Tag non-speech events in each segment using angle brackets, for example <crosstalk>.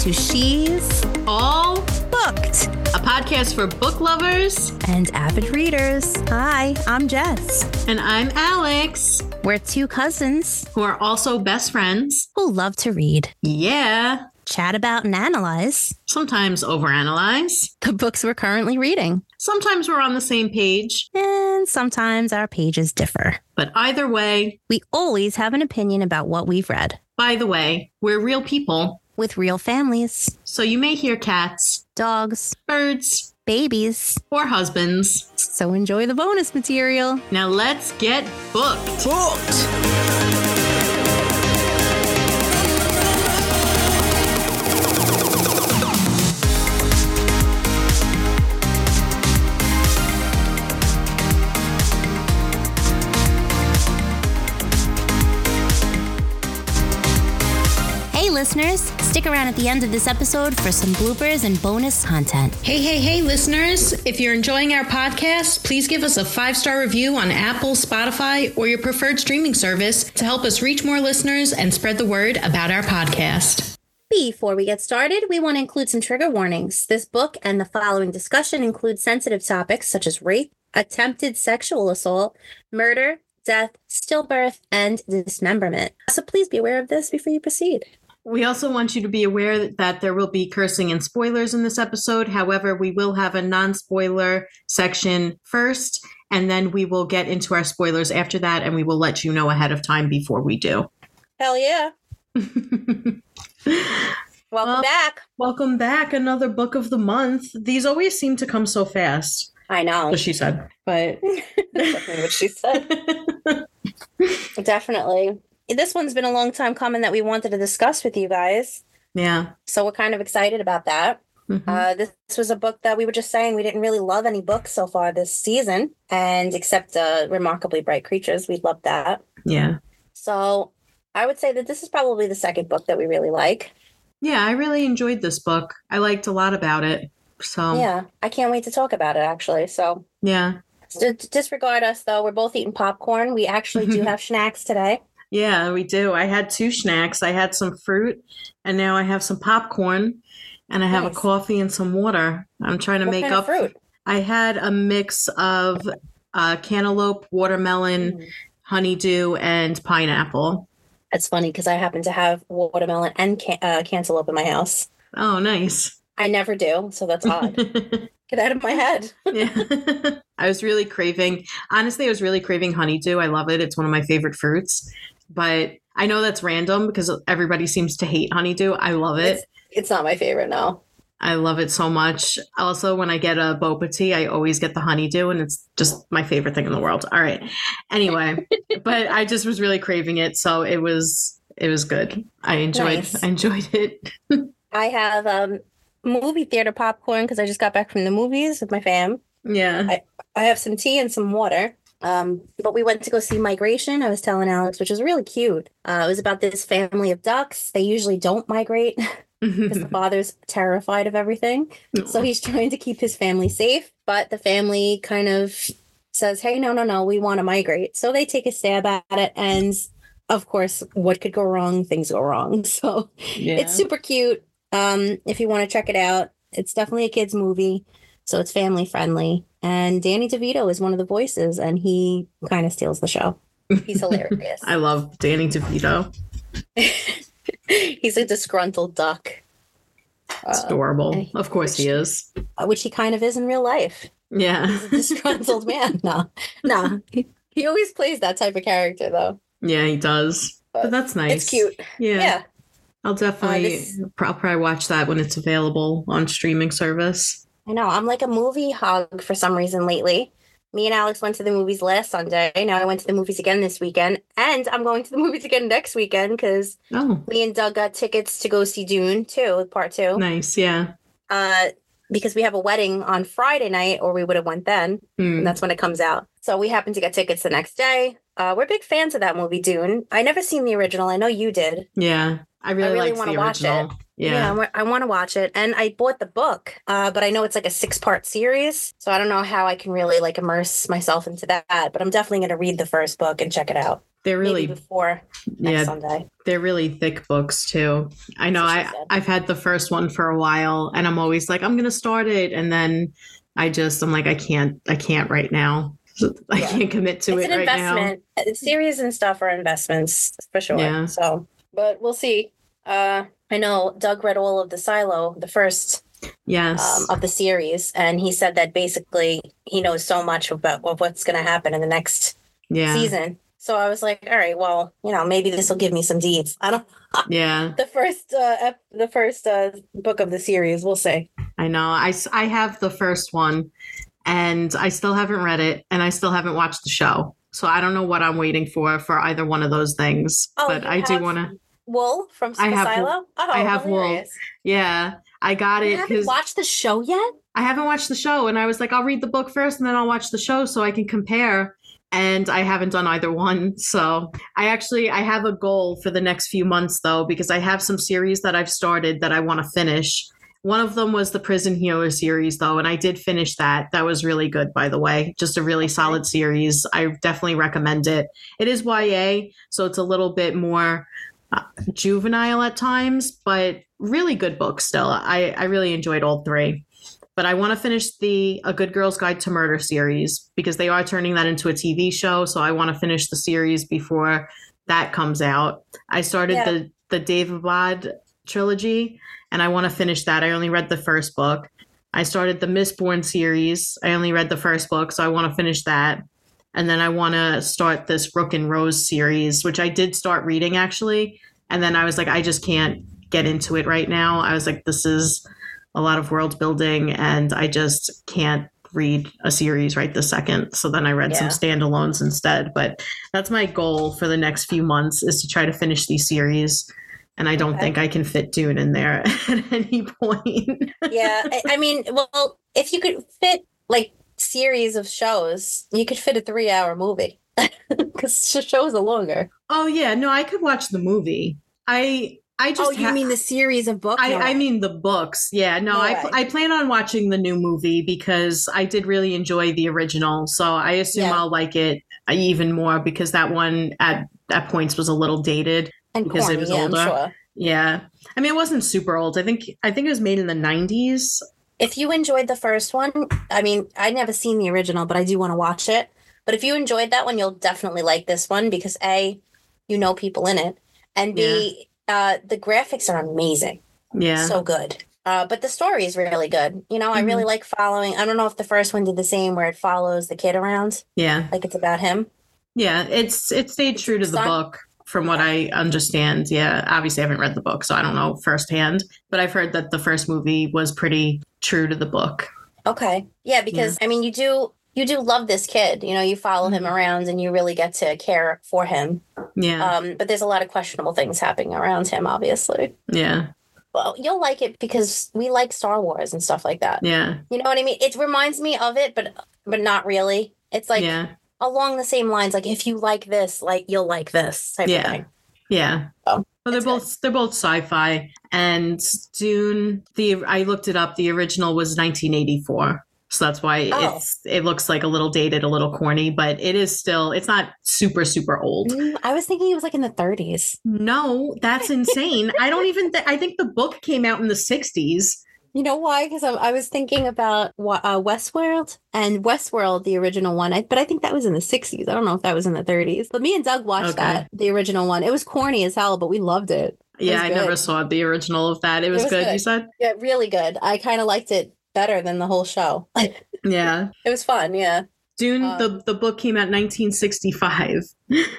To She's All Booked a podcast for book lovers. and avid readers. Hi, I'm Jess. And I'm Alex, We're two cousins who are also best friends. who love to read, Yeah. chat about, and analyze Sometimes overanalyze. the books we're currently reading. Sometimes we're on the same page. And sometimes our pages differ. But either way, We always have an opinion about what we've read by the way, we're real people. With real families, So you may hear cats, dogs, birds, babies. or husbands. So enjoy the bonus material. Now let's get booked. Booked. Listeners, stick around at the end of this episode for some bloopers and bonus content. Hey, hey, hey, listeners. If you're enjoying our podcast, please give us a five star review on Apple, Spotify, or your preferred streaming service to help us reach more listeners and spread the word about our podcast. Before we get started, we want to include some trigger warnings. This book and the following discussion include sensitive topics such as rape, attempted sexual assault, murder, death, stillbirth, and dismemberment. So please be aware of this before you proceed. We also want you to be aware that there will be cursing and spoilers in this episode. However, we will have a non spoiler section first, and then we will get into our spoilers after that, and we will let you know ahead of time before we do. Hell yeah. <laughs> Welcome Well- back. Welcome back. Another book of the month. These always seem to come so fast, I know. as she said. But <laughs> Definitely what she said. <laughs> Definitely. This one's been a long time coming that we wanted to discuss with you guys. yeah. So we're kind of excited about that. Mhm. Uh, this, this was a book that we were just saying we didn't really love any books so far this season, and except uh, Remarkably Bright Creatures, we loved that. yeah. So I would say that this is probably the second book that we really like. Yeah, I really enjoyed this book. I liked a lot about it. So, yeah. I can't wait to talk about it actually. So Yeah. disregard us though. We're both eating popcorn. We actually do <laughs> have snacks today. We do. I had two snacks. I had some fruit and now I have some popcorn and I have Nice. a coffee and some water. I'm trying to What make up fruit? I had a mix of uh, cantaloupe, watermelon, Mm. honeydew, and pineapple. It's funny because I happen to have watermelon and can- uh, cantaloupe in my house. Oh, nice. I never do, so that's odd. <laughs> Get out of my head. yeah. <laughs> I was really craving, honestly, I was really craving honeydew. I love it. It's one of my favorite fruits. But I know that's random because everybody seems to hate honeydew. I love it. It's, it's not my favorite, now. I love it so much. Also, when I get a boba tea, I always get the honeydew, and it's just my favorite thing in the world. All right. Anyway, <laughs> but I just was really craving it, so it was it was good. I enjoyed Nice. I enjoyed it. <laughs> I have um movie theater popcorn because I just got back from the movies with my fam. Yeah. I, I have some tea and some water. Um, but we went to go see Migration. I was telling Alex, which was really cute. Uh, it was about this family of ducks. They usually don't migrate <laughs> because the <laughs> father's terrified of everything. So he's trying to keep his family safe, but the family kind of says, "Hey, no, no, no, we want to migrate." So they take a stab at it, and of course, what could go wrong? Things go wrong. <laughs> So yeah. it's super cute. Um, if you want to check it out, it's definitely a kids movie, so it's family friendly. And Danny DeVito is one of the voices, and he kind of steals the show. He's hilarious. <laughs> I love Danny DeVito. <laughs> He's a disgruntled duck, It's uh, adorable. and- Of course he is. which he kind of is in real life. Yeah. He's a disgruntled <laughs> man. No, no, he, he always plays that type of character, though. Yeah, he does. But that's nice. It's cute. Yeah. Yeah. I'll definitely this- I'll probably watch that when it's available on streaming service. I know. I'm like a movie hog for some reason lately. Me and Alex went to the movies last Sunday. Now I went to the movies again this weekend. And I'm going to the <laughs> movies again next weekend because Oh, me and Doug got tickets to go see Dune too, part two. nice. Yeah. Uh, because we have a wedding on Friday night, or we would have went then. Hmm. And that's when it comes out. So we happened to get tickets the next day. Uh, we're big fans of that movie, Dune. I never seen the original. I know you did. Yeah. I really, really wanna the watch it. Yeah, Yeah. I want to watch it, and I bought the book, uh, but I know it's like a six-part series, so I don't know how I can really like immerse myself into that. But I'm definitely going to read the first book and check it out. They're really maybe before next yeah, Sunday. they're really thick books too. I know I said. I've had the first one for a while and I'm always like I'm going to start it and then I just I'm like I can't I can't right now. <laughs> I Yeah. can't commit to it's it an right now. investment. Uh, Series and stuff are investments for sure. Yeah. So, but we'll see. Uh, I know Doug read all of the Silo, the first Yes. um, of the series, and he said that basically he knows so much about of what's going to happen in the next yeah. season. So I was like, all right, well, you know, maybe this will give me some deeds. I don't. <laughs> Yeah. The first, uh, ep- the first uh, book of the series, we'll see. I know. I I have the first one and I still haven't read it and I still haven't watched the show. So I don't know what I'm waiting for for either one of those things. Oh, but I do want to. Wool from I have Silo. Oh, I have Wool. Yeah. I got You it haven't watched the show yet? I haven't watched the show and I was like, I'll read the book first and then I'll watch the show so I can compare. And I haven't done either one. So I actually I have a goal for the next few months though, because I have some series that I've started that I want to finish. One of them was the Prison Healer series though, and I did finish that. That was really good, by the way. Just a really solid series. I definitely recommend it. It is YA, so it's a little bit more juvenile at times, but really good book still. I, I really enjoyed all three. But I want to finish the A Good Girl's Guide to Murder series because they are turning that into a TV show. So I want to finish the series before that comes out. I started Yeah. the the Daevabad trilogy, and I want to finish that. I only read the first book. I started the Mistborn series. I only read the first book, so I want to finish that. And then I want to start this Rook and Rose series, which I did start reading actually. And then I was like, I just can't get into it right now. I was like, this is a lot of world building, and I just can't read a series right this second. So then I read some standalones instead. But that's my goal for the next few months is to try to finish these series. And I don't Okay. think I can fit Dune in there <laughs> at any point. yeah I, I mean well if you could fit like series of shows you could fit a three hour movie <laughs> because the shows are longer oh yeah, no, I could watch the movie. I I just oh you ha- mean the series of books I, No. I mean the books. Yeah, no, No I, way. I plan on watching the new movie because I did really enjoy the original. So I assume Yeah. I'll like it even more because that one at at points was a little dated. and because it corny, was yeah, older. Sure. Yeah, I mean it wasn't super old. I think I think it was made in the '90s. If you enjoyed the first one i mean i never seen the original but i do want to watch it but if you enjoyed that one you'll definitely like this one because a you know people in it and b uh the graphics are amazing Yeah, so good. Uh, but the story is really good. You know, I really like following. I don't know if the first one did the same, where it follows the kid around, yeah, like it's about him. yeah. It's it stayed true to the book from what I understand. Yeah, obviously I haven't read the book, so I don't know firsthand. But I've heard that the first movie was pretty true to the book. Okay, yeah, because I mean, you do you do love this kid. You know, you follow him Mhm. around, and you really get to care for him. Yeah, Um, but there's a lot of questionable things happening around him. Obviously, yeah, well, you'll like it because we like Star Wars and stuff like that. yeah, You know what I mean? It reminds me of it, but but not really. It's like yeah, along the same lines. Like if you like this, like you'll like this type Yeah. of thing. yeah. Oh, Well, they're it's good. both they're both sci-fi, and Dune. The I looked it up. The original was 1984, so that's why Oh. it's it looks like a little dated, a little corny, but it is still it's not super super old. Mm, I was thinking it was like in the 30s. No, that's insane. I don't even. Th- I think the book came out in the 60s. You know why? Because I, I was thinking about uh, Westworld and Westworld, the original one. I, but I think that was in the 60s. I don't know if that was in the 30s. But me and Doug watched Okay. that, the original one. It was corny as hell, but we loved it. Yeah, I never saw the original of that. It was, was good, good. You said. Yeah, really good. I kind of liked it better than the whole show. <laughs> Yeah. It was fun. Yeah. Dune. Um, the the book came out 1965.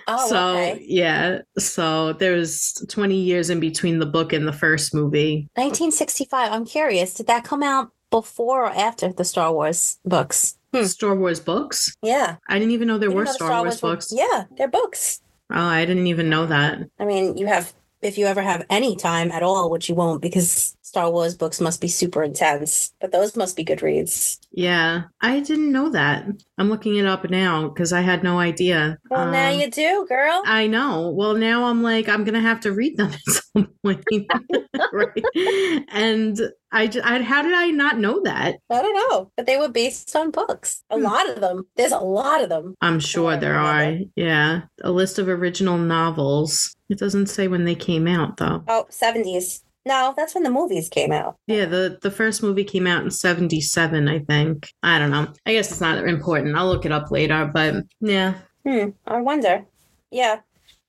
Oh, <laughs> so okay. yeah, so there's 20 years in between the book and the first movie. 1965. I'm curious. Did that come out before or after the Star Wars books? Hmm. Star Wars books. Yeah. I didn't even know there You were the Star, Wars, were- books. Yeah, they're books. Oh, I didn't even know that. I mean, you have if you ever have any time at all, which you won't because Star Wars books must be super intense, but those must be good reads. Yeah, I didn't know that. I'm looking it up now because I had no idea. Well, now Um, you do, girl. I know. Well, now I'm like, I'm gonna have to read them <laughs> at some point, <laughs> right? And I, j- I, how did I not know that? I don't know, but they were based on books. A Hmm. lot of them. There's a lot of them. I'm sure there are. Yeah, a list of original novels. It doesn't say when they came out though. Oh, 70s. No, that's when the movies came out. Yeah, the the first movie came out in 77, I think. I don't know. I guess it's not important. I'll look it up later, but yeah. Hmm. I wonder. Yeah.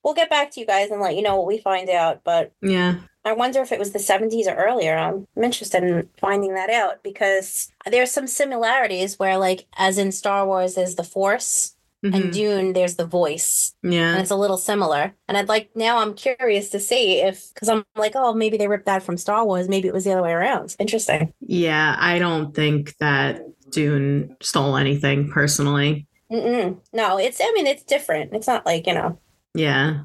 We'll get back to you guys and let you know what we find out, but Yeah. I wonder if it was the 70s or earlier. I'm, interested in finding that out because there's some similarities where, like, as in Star Wars, there's the Force, and Mhm. Dune, there's the voice, Yeah. and it's a little similar. And I'd like, now I'm curious to see if, because I'm like, oh, maybe they ripped that from Star Wars. Maybe it was the other way around. Interesting. Yeah, I don't think that Dune stole anything personally. Mm-mm. No, it's, I mean, it's different. It's not like, you know, Yeah.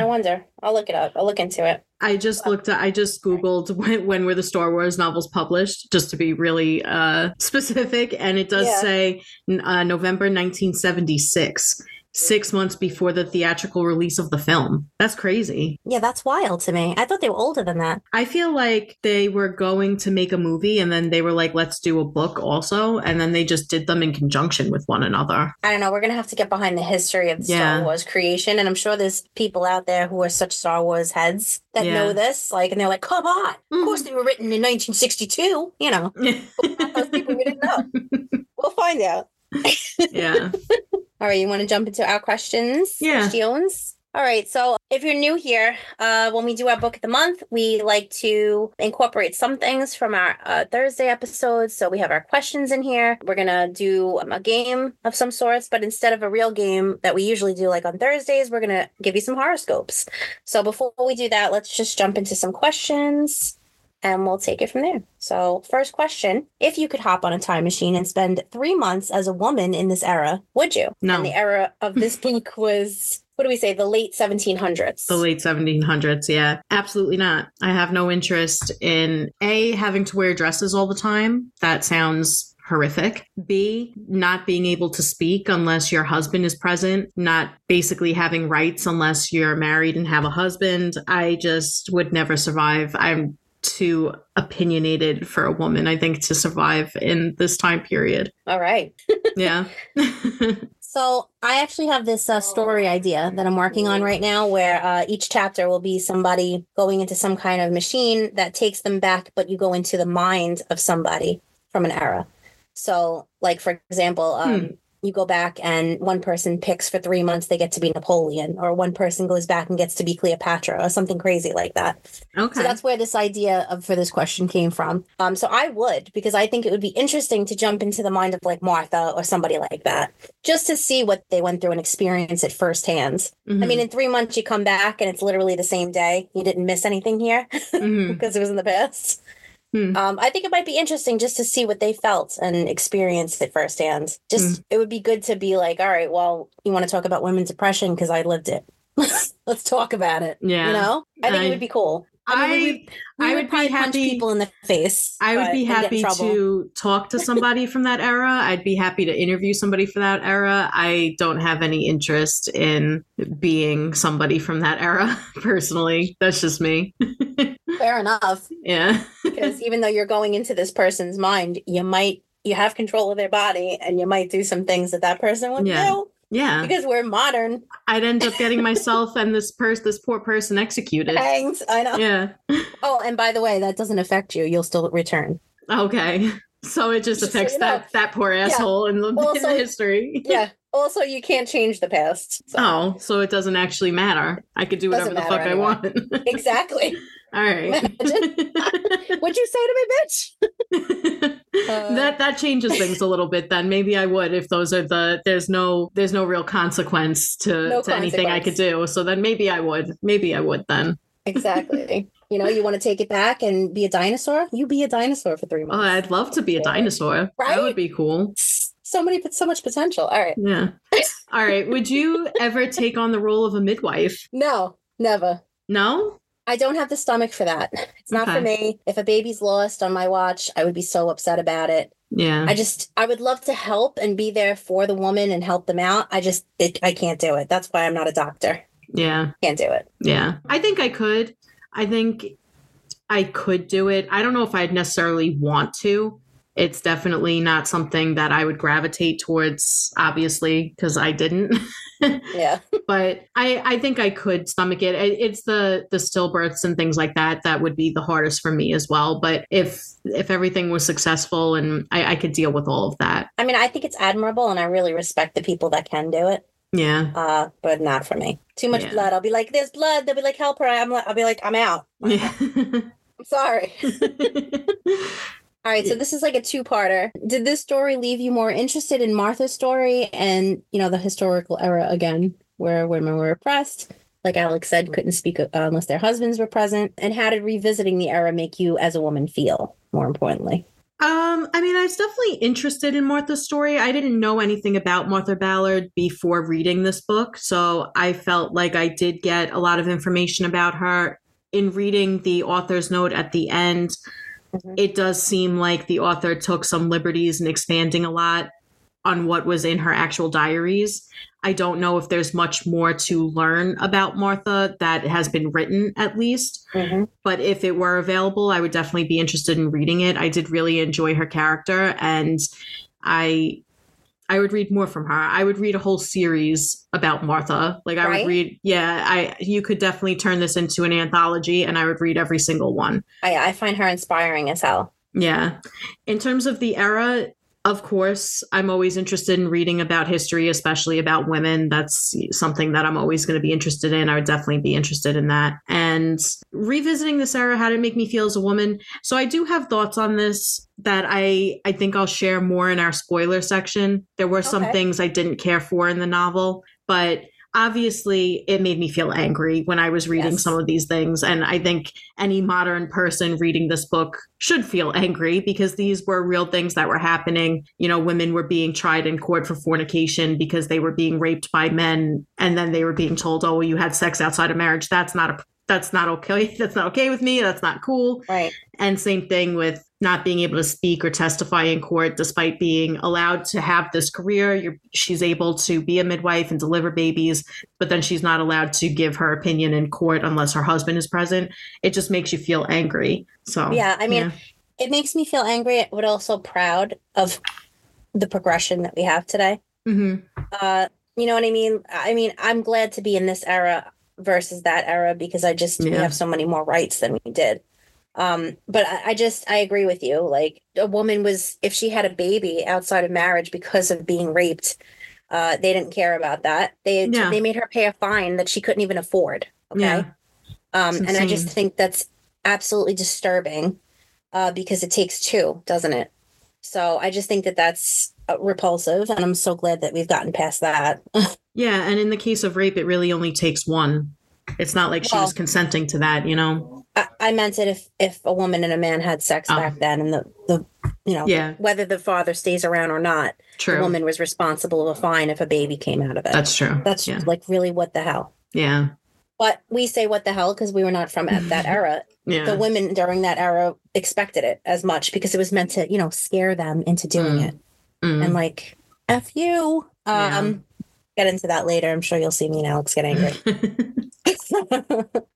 I wonder. I'll look it up. I'll look into it. I just looked at I just googled when, when were the Star Wars novels published just to be really uh <laughs> specific and it does Yeah. say uh, November 1976. 6 months before the theatrical release of the film. That's crazy. Yeah, that's wild to me. I thought they were older than that. I feel like they were going to make a movie and then they were like, let's do a book also. And then they just did them in conjunction with one another. I don't know. We're gonna have to get behind the history of the Yeah. Star Wars creation, and I'm sure there's people out there who are such Star Wars heads that Yeah. know this. Like, and they're like, "Come on! Of course Mhm. they were written in 1962." You know, <laughs> those people we didn't know. <laughs> We'll find out. yeah. <laughs> All right, you want to jump into our questions? Yeah. Questions? All right. So if you're new here, uh, when we do our book of the month, we like to incorporate some things from our uh, Thursday episodes. So we have our questions in here. We're going to do um, a game of some sorts, but instead of a real game that we usually do like on Thursdays, we're going to give you some horoscopes. So before we do that, let's just jump into some questions and we'll take it from there. So, first question If you could hop on a time machine and spend three months as a woman in this era, would you? No. And the era of this <laughs> book was, what do we say, the late 1700s? The late 1700s, yeah. Absolutely not. I have no interest in A, having to wear dresses all the time. That sounds horrific. B, not being able to speak unless your husband is present, not basically having rights unless you're married and have a husband. I just would never survive. I'm too opinionated for a woman, I think, to survive in this time period. All right. <laughs> Yeah. <laughs> So, I actually have this uh, story idea that I'm working on right now where uh, each chapter will be somebody going into some kind of machine that takes them back, but you go into the mind of somebody from an era. So, like, for example, um, Hmm. You go back and one person picks for three months, they get to be Napoleon, or one person goes back and gets to be Cleopatra, or something crazy like that. okay. So that's where this idea of for this question came from. Um, so I would because I think it would be interesting to jump into the mind of like Martha or somebody like that, just to see what they went through and experience it firsthand. I Mhm. mean, in three months you come back and it's literally the same day. You didn't miss anything here <laughs> because it was in the past. Hmm. Um, I think it might be interesting just to see what they felt and experience it firsthand. Just it would be good to be like, all right, well, you want to talk about women's oppression because I lived it. <laughs> Let's talk about it. Yeah. You know, I think I- it would be cool. I, mean, I- would, I would, would probably punch happy- people in the face. I would be and get in happy to talk to <laughs> somebody from that era. I'd be happy to interview somebody for that era. I don't have any interest in being somebody from that era <laughs> personally. That's just me. <laughs> Fair enough, yeah. because even though you're going into this person's mind, you might you have control of their body, and you might do some things that that person would Yeah. do Yeah. because we're modern. I'd end up getting myself and this person this poor person executed. Hanged. I know. Yeah. Oh, and by the way, that doesn't affect you. You'll still return. Okay. So it just Just so affects you know. that that poor asshole in, the, in Also- the history. Yeah. <laughs> Also, you can't change the past. So. Oh, so it doesn't actually matter. I could do whatever the fuck matter I want. <laughs> Exactly. All right. <laughs> What'd you say to me, bitch? Uh, that that changes things a little bit then maybe i would if those are the there's no there's no real consequence to, No to anything i could do so then maybe i would maybe i would then Exactly. you know, you want to take it back and be a dinosaur? You be a dinosaur for three months. oh, i'd love to be a dinosaur right? that would be cool so many, so much potential. All right. yeah all right would you ever take on the role of a midwife No, never. no I don't have the stomach for that. It's not okay. for me. If a baby's lost on my watch, I would be so upset about it. Yeah. I just I would love to help and be there for the woman and help them out. I just it, I can't do it. That's why I'm not a doctor. Yeah. Can't do it. Yeah. I think I could. I think I could do it. I don't know if I'd necessarily want to. It's definitely not something that I would gravitate towards, obviously, because I didn't. <laughs> yeah. But I, I think I could stomach it. It's the the stillbirths and things like that that would be the hardest for me as well. But if if everything was successful and I, I could deal with all of that. I mean, I think it's admirable, and I really respect the people that can do it. Yeah. Uh, but not for me. Too much yeah. blood. I'll be like, "There's blood." They'll be like, "Help her!" I'm. Like, I'll be like, "I'm out." <laughs> Yeah. <laughs> I'm sorry. All right, so this is like a two-parter. Did this story leave you more interested in Martha's story and, you know, the historical era again, where women were oppressed? Like Alex said, couldn't speak uh, unless their husbands were present. And how did revisiting the era make you as a woman feel, more importantly? Um, I mean, I was definitely interested in Martha's story. I didn't know anything about Martha Ballard before reading this book, so I felt like I did get a lot of information about her in reading the author's note at the end mm-hmm. it does seem like the author took some liberties in expanding a lot on what was in her actual diaries. I don't know if there's much more to learn about Martha that has been written, at least. Mm-hmm. But if it were available, I would definitely be interested in reading it. I did really enjoy her character, and I I would read more from her. I would read a whole series about Martha. Like I right? would read, yeah, I you could definitely turn this into an anthology, and I would read every single one. I, I find her inspiring as hell. Yeah, in terms of the era, of course, I'm always interested in reading about history, especially about women. That's something that I'm always going to be interested in. I would definitely be interested in that. And revisiting this era, how did it make me feel as a woman? So I do have thoughts on this that I I think I'll share more in our spoiler section. There were some okay. things I didn't care for in the novel, but obviously it made me feel angry when I was reading yes. some of these things. And I think any modern person reading this book should feel angry because these were real things that were happening. You know, women were being tried in court for fornication because they were being raped by men. And then they were being told, oh, well, you had sex outside of marriage. That's not a that's not okay. <laughs> That's not okay with me. That's not cool. Right. And same thing with not being able to speak or testify in court despite being allowed to have this career You're, she's able to be a midwife and deliver babies but then she's not allowed to give her opinion in court unless her husband is present it just makes you feel angry so yeah i mean yeah. it makes me feel angry but also proud of the progression that we have today mm-hmm. uh, you know what i mean i mean i'm glad to be in this era versus that era because i just yeah. we have so many more rights than we did um, but I, I, just I agree with you. Like a woman was if she had a baby outside of marriage because of being raped, uh, they didn't care about that. They they made her pay a fine that she couldn't even afford. Okay. Yeah. Um, and I just think that's absolutely disturbing uh, because it takes two, doesn't it? So I just think that that's uh, repulsive, and I'm so glad that we've gotten past that. <laughs> yeah, and in the case of rape, it really only takes one. It's not like she well, was consenting to that, you know. I, I meant it if if a woman and a man had sex oh. back then, and the the you know yeah. whether the father stays around or not, true. the woman was responsible of a fine if a baby came out of it. That's true. That's yeah. like really what the hell. Yeah. But we say what the hell because we were not from that <laughs> era. yeah. The women during that era expected it as much because it was meant to, you know, scare them into doing mm. it. Mm. And like, F you. Um. Get into that later. I'm sure you'll see me and Alex get angry. <laughs> <laughs>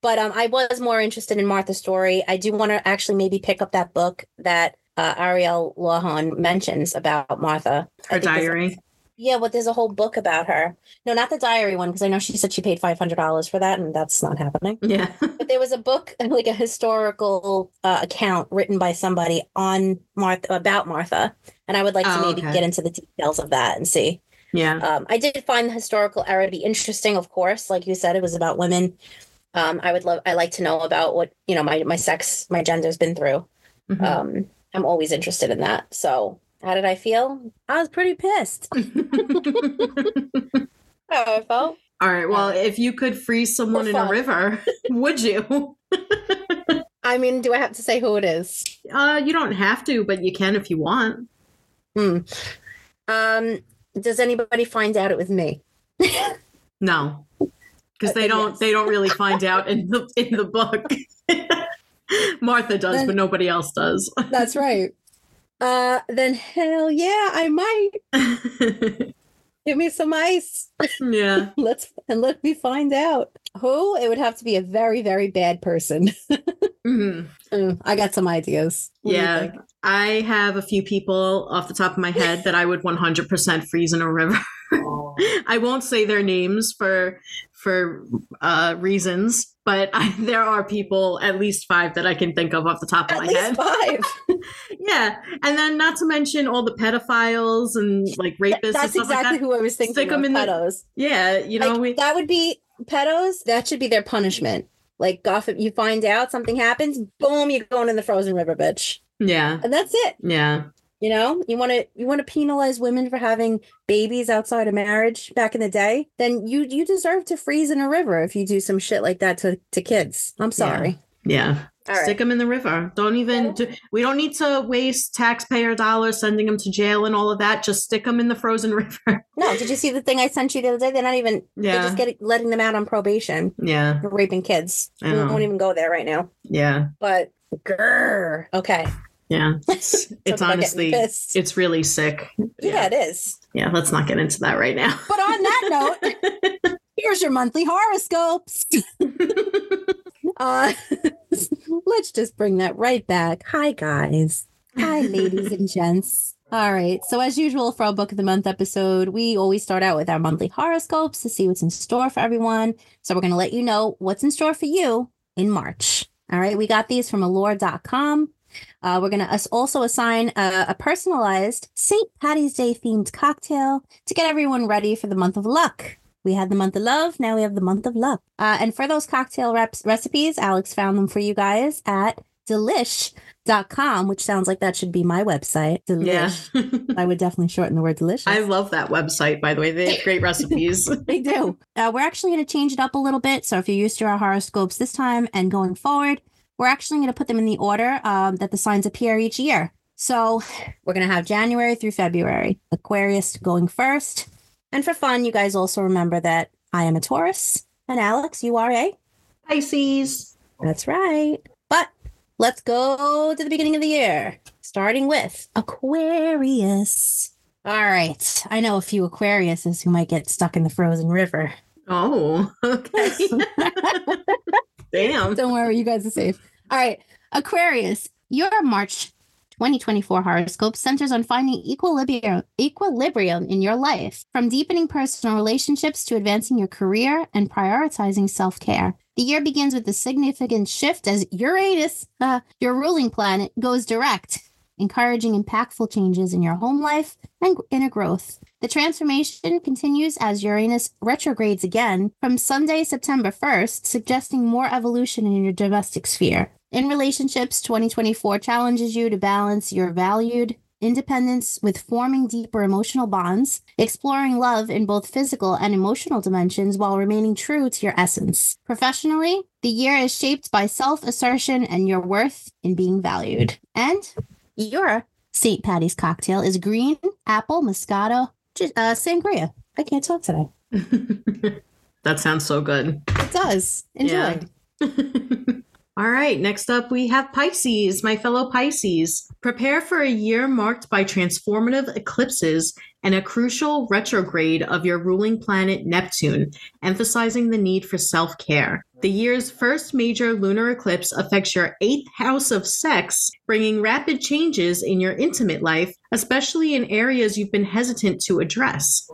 but um, I was more interested in Martha's story. I do want to actually maybe pick up that book that uh, Ariel Lawhon mentions about Martha. Her diary. Yeah, but there's a whole book about her. No, not the diary one, because I know she said she paid five hundred dollars for that, and that's not happening. Yeah. <laughs> but there was a book, like a historical uh, account written by somebody on Martha about Martha, and I would like to oh, maybe okay. get into the details of that and see. Yeah. Um, I did find the historical era to be interesting, of course. Like you said, it was about women. Um, I would love, I like to know about what, you know, my, my sex, my gender's been through. Mm-hmm. Um, I'm always interested in that. So how did I feel? I was pretty pissed. <laughs> how I felt. All right. Well, if you could freeze someone in a river, <laughs> would you? <laughs> I mean, do I have to say who it is? Uh, you don't have to, but you can if you want. Hmm. Um, does anybody find out it was me? no. because they don't yes. they don't really find out in the in the book. <laughs> Martha does, Then- but nobody else does. That's right. Uh, then hell yeah, I might <laughs> give me some ice. yeah. <laughs> Let's and let me find out who. It would have to be a very very bad person. <laughs> Mhm. Mm, I got some ideas. What Yeah. I have a few people off the top of my head that I would 100% freeze in a river. <laughs> I won't say their names for for uh, reasons, but I, <laughs> there are people, at least five, that I can think of off the top of At my least head. five. <laughs> Yeah, and then not to mention all the pedophiles and like rapists. and That's stuff like exactly that. who I was thinking. Stick 'em of, in the- pedos. Yeah, you know like, we. that would be pedos. That should be their punishment. Like, if you find out something happens, boom, you're going in the frozen river, bitch, Yeah, and that's it. yeah, You know, you want to you want to penalize women for having babies outside of marriage back in the day. Then you you deserve to freeze in a river if you do some shit like that to to kids. I'm sorry. yeah. All right. Stick them in the river. Don't even. Do, we don't need to waste taxpayer dollars sending them to jail and all of that. Just stick them in the frozen <laughs> river. No, did you see the thing I sent you the other day? They're not even. They're Yeah, just getting letting them out on probation yeah, raping kids. I We won't even go there right now. yeah, But grr. Okay. Yeah. <laughs> It's, it's honestly, it's really sick. yeah, it is. yeah. Let's not get into that right now. But on that note, <laughs> here's your monthly horoscopes. <laughs> Uh, let's just bring that right back. Hi, guys. Hi, ladies and gents. All right. So, as usual, for our Book of the Month episode, we always start out with our monthly horoscopes to see what's in store for everyone. So, we're going to let you know what's in store for you in March. All right. We got these from allure.com. Uh, we're going to also assign a, a personalized St. Patty's Day themed cocktail to get everyone ready for the month of luck. We had the month of love. Now we have the month of luck. Uh, and for those cocktail reps, recipes, Alex found them for you guys at delish.com, which sounds like that should be my website. Delish. yeah. <laughs> I would definitely shorten the word delicious. I love that website, by the way. They have great recipes. <laughs> they do. Uh, we're actually going to change it up a little bit. So if you're used to our horoscopes this time and going forward, we're actually going to put them in the order um, that the signs appear each year. So we're going to have January through February. Aquarius going first. And for fun, you guys also remember that I am a Taurus and Alex, you are a. Pisces. That's right. But let's go to the beginning of the year, starting with Aquarius. All right. I know a few Aquariuses who might get stuck in the frozen river. Oh, <laughs> okay. <laughs> Damn. Don't worry, you guys are safe. All right. Aquarius, your March 2024 horoscope centers on finding equilibrium, equilibrium in your life, from deepening personal relationships to advancing your career and prioritizing self care. The year begins with a significant shift as Uranus, uh, your ruling planet, goes direct, encouraging impactful changes in your home life and inner growth. The transformation continues as Uranus retrogrades again from Sunday, September 1st, suggesting more evolution in your domestic sphere. In relationships, 2024 challenges you to balance your valued independence with forming deeper emotional bonds, exploring love in both physical and emotional dimensions while remaining true to your essence. Professionally, the year is shaped by self assertion and your worth in being valued. And your St. Patty's cocktail is green apple moscato uh, sangria. I can't talk today. <laughs> that sounds so good. It does. Enjoy. Yeah. <laughs> All right, next up we have Pisces, my fellow Pisces. Prepare for a year marked by transformative eclipses and a crucial retrograde of your ruling planet Neptune, emphasizing the need for self care. The year's first major lunar eclipse affects your eighth house of sex, bringing rapid changes in your intimate life, especially in areas you've been hesitant to address.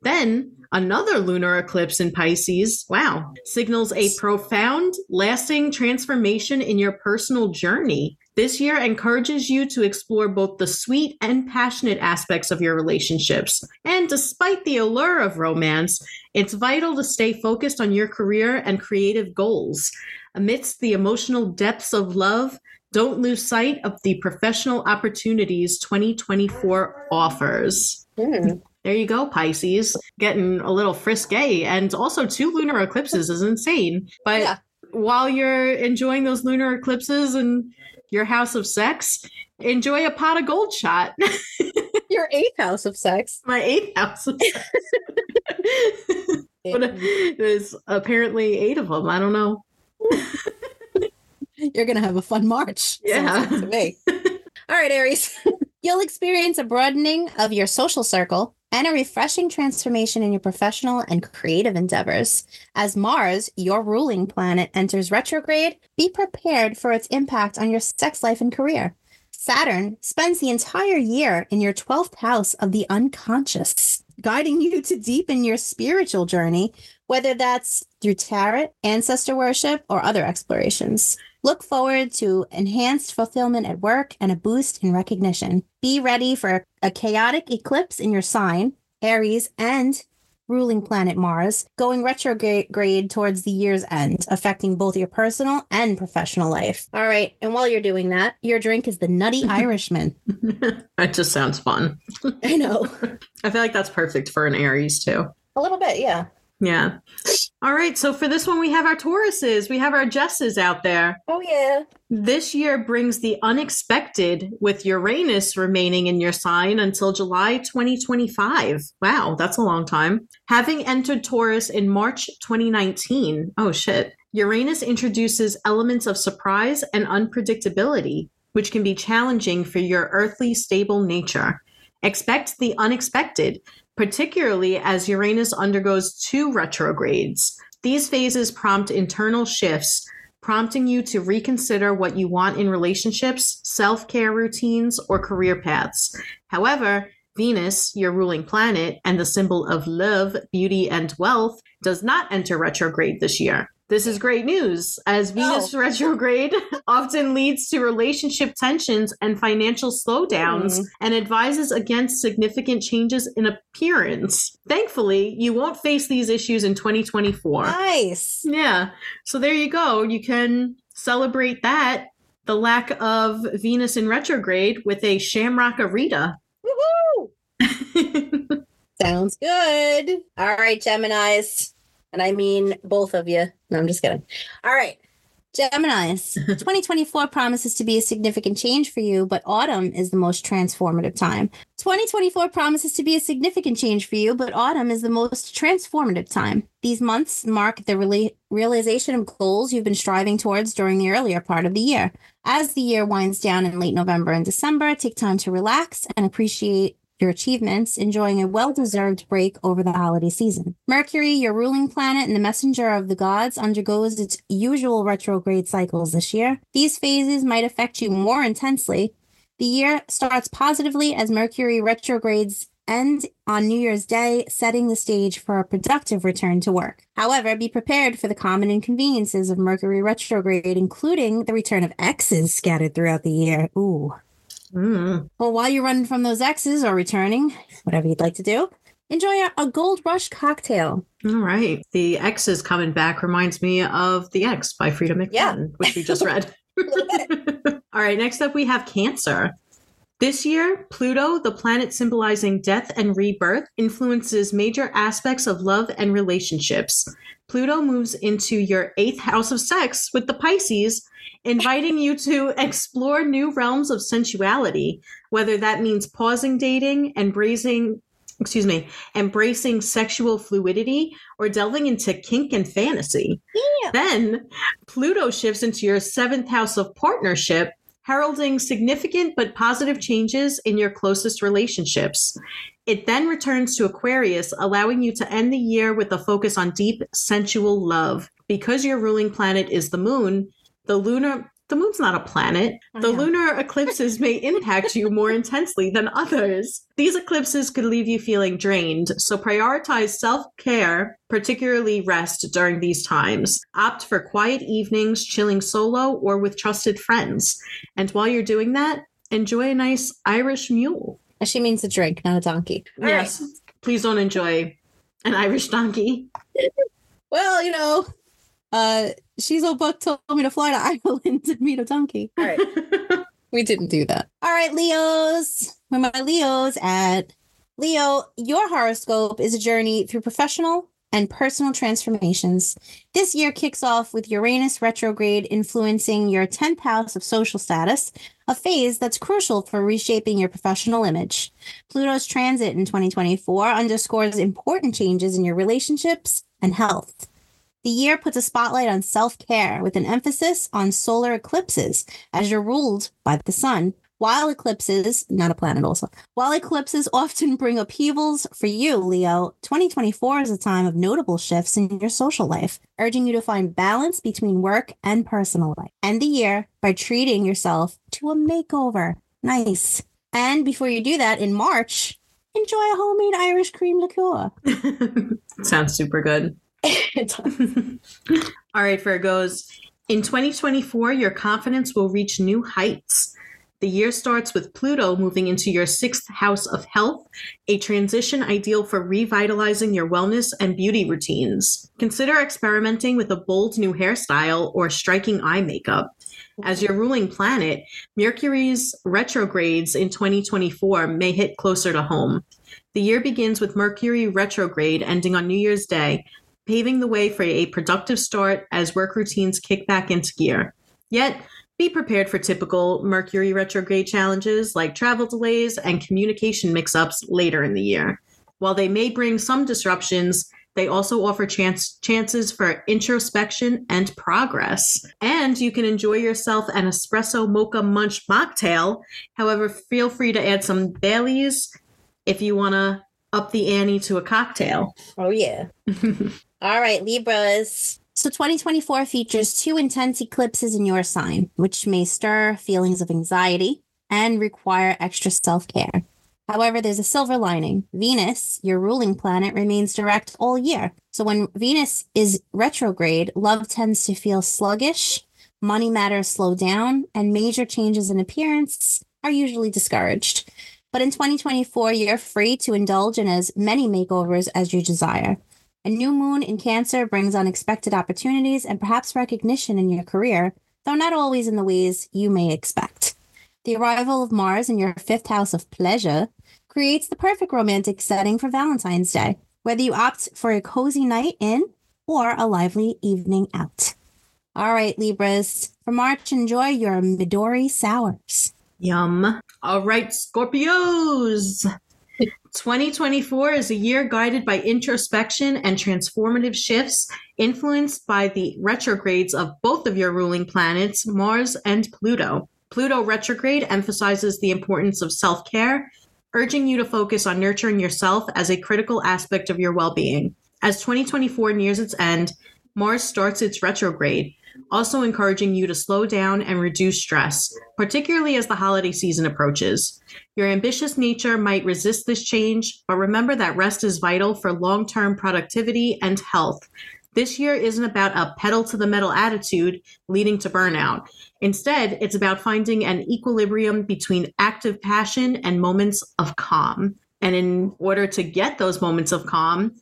Then, another lunar eclipse in Pisces, wow, signals a profound, lasting transformation in your personal journey. This year encourages you to explore both the sweet and passionate aspects of your relationships. And despite the allure of romance, it's vital to stay focused on your career and creative goals. Amidst the emotional depths of love, don't lose sight of the professional opportunities 2024 offers. Hmm. There you go, Pisces. Getting a little frisky. And also, two lunar eclipses is insane. But Yeah. while you're enjoying those lunar eclipses and your house of sex, enjoy a pot of gold shot. <laughs> Your eighth house of sex. My eighth house. Of but <laughs> <laughs> there's apparently eight of them. I don't know. You're gonna have a fun March. Yeah. To me. All right, Aries. You'll experience a broadening of your social circle and a refreshing transformation in your professional and creative endeavors. As Mars, your ruling planet, enters retrograde, be prepared for its impact on your sex life and career. Saturn spends the entire year in your 12th house of the unconscious, guiding you to deepen your spiritual journey, whether that's through tarot, ancestor worship, or other explorations. Look forward to enhanced fulfillment at work and a boost in recognition. Be ready for a chaotic eclipse in your sign, Aries, and ruling planet Mars, going retrograde towards the year's end, affecting both your personal and professional life. All right. And while you're doing that, your drink is the Nutty <laughs> Irishman. that just sounds fun. I know. <laughs> I feel like that's perfect for an Aries, too. A little bit, yeah. Yeah. All right. So for this one, we have our Tauruses. We have our Jesses out there. Oh, yeah. This year brings the unexpected with Uranus remaining in your sign until July 2025. Wow, that's a long time. Having entered Taurus in March 2019. Oh, shit. Uranus introduces elements of surprise and unpredictability, which can be challenging for your earthly stable nature. Expect the unexpected particularly as Uranus undergoes two retrogrades. These phases prompt internal shifts, prompting you to reconsider what you want in relationships, self care routines, or career paths. However, Venus, your ruling planet and the symbol of love, beauty, and wealth, does not enter retrograde this year. This is great news, as Venus oh. <laughs> retrograde often leads to relationship tensions and financial slowdowns mm. and advises against significant changes in appearance. Thankfully, you won't face these issues in 2024. Nice. Yeah. So there you go. You can celebrate that, the lack of Venus in retrograde, with a Shamrock Arita. Woohoo! <laughs> Sounds good. All right, Geminis. And I mean both of you. No, I'm just kidding. All right. Geminis, <laughs> 2024 promises to be a significant change for you, but autumn is the most transformative time. 2024 promises to be a significant change for you, but autumn is the most transformative time. These months mark the rela- realization of goals you've been striving towards during the earlier part of the year. As the year winds down in late November and December, take time to relax and appreciate your achievements, enjoying a well deserved break over the holiday season. Mercury, your ruling planet and the messenger of the gods, undergoes its usual retrograde cycles this year. These phases might affect you more intensely. The year starts positively as Mercury retrogrades end on New Year's Day, setting the stage for a productive return to work. However, be prepared for the common inconveniences of Mercury retrograde, including the return of exes scattered throughout the year. Ooh. Mm. Well, while you're running from those X's or returning, whatever you'd like to do, enjoy a, Gold Rush cocktail. All right. The X's coming back reminds me of The X by Freida McFadden, yeah. which we just <laughs> read. <laughs> All right. Next up, we have Cancer. This year, Pluto, the planet symbolizing death and rebirth, influences major aspects of love and relationships. Pluto moves into your eighth house of sex with the Pisces, inviting you to explore new realms of sensuality, whether that means pausing dating, embracing excuse me, embracing sexual fluidity or delving into kink and fantasy. Yeah. Then Pluto shifts into your seventh house of partnership, heralding significant but positive changes in your closest relationships. It then returns to Aquarius, allowing you to end the year with a focus on deep sensual love. Because your ruling planet is the moon, the lunar the moon's not a planet. The lunar eclipses may <laughs> impact you more intensely than others. These eclipses could leave you feeling drained, so prioritize self care, particularly rest during these times. Opt for quiet evenings, chilling solo or with trusted friends. And while you're doing that, enjoy a nice Irish mule. She means a drink, not a donkey. All yes. Right. Please don't enjoy an Irish donkey. <laughs> well, you know, uh, Shizo Book told me to fly to <laughs> Ireland to meet a donkey. All right. <laughs> we didn't do that. All right, Leos. Where my Leos at? Leo, your horoscope is a journey through professional and personal transformations. This year kicks off with Uranus retrograde influencing your 10th house of social status, a phase that's crucial for reshaping your professional image. Pluto's transit in 2024 underscores important changes in your relationships and health. The year puts a spotlight on self care with an emphasis on solar eclipses, as you're ruled by the sun. While eclipses, not a planet also, while eclipses often <laughs> bring upheavals for you, Leo, 2024 is a time of notable shifts in your social life, urging you to find balance between work and personal life. End the year by treating yourself to a makeover. Nice. And before you do that, in March, enjoy a homemade Irish cream liqueur. <laughs> Sounds super good. <laughs> All right, Virgos. In 2024, your confidence will reach new heights. The year starts with Pluto moving into your sixth house of health, a transition ideal for revitalizing your wellness and beauty routines. Consider experimenting with a bold new hairstyle or striking eye makeup. As your ruling planet, Mercury's retrogrades in 2024 may hit closer to home. The year begins with Mercury retrograde ending on New Year's Day, paving the way for a productive start as work routines kick back into gear. Yet, be prepared for typical Mercury retrograde challenges like travel delays and communication mix ups later in the year. While they may bring some disruptions, they also offer chance, chances for introspection and progress. And you can enjoy yourself an espresso mocha munch mocktail. However, feel free to add some Baileys if you want to up the ante to a cocktail. Oh, yeah. <laughs> All right, Libras. So 2024 features two intense eclipses in your sign, which may stir feelings of anxiety and require extra self care. However, there's a silver lining. Venus, your ruling planet, remains direct all year. So when Venus is retrograde, love tends to feel sluggish, money matters slow down, and major changes in appearance are usually discouraged. But in 2024, you're free to indulge in as many makeovers as you desire. A new moon in Cancer brings unexpected opportunities and perhaps recognition in your career, though not always in the ways you may expect. The arrival of Mars in your fifth house of pleasure creates the perfect romantic setting for Valentine's Day, whether you opt for a cozy night in or a lively evening out. All right, Libras, for March, enjoy your Midori sours. Yum. All right, Scorpios. 2024 is a year guided by introspection and transformative shifts, influenced by the retrogrades of both of your ruling planets, Mars and Pluto. Pluto retrograde emphasizes the importance of self care, urging you to focus on nurturing yourself as a critical aspect of your well being. As 2024 nears its end, Mars starts its retrograde, also encouraging you to slow down and reduce stress, particularly as the holiday season approaches. Your ambitious nature might resist this change, but remember that rest is vital for long term productivity and health. This year isn't about a pedal to the metal attitude leading to burnout. Instead, it's about finding an equilibrium between active passion and moments of calm. And in order to get those moments of calm,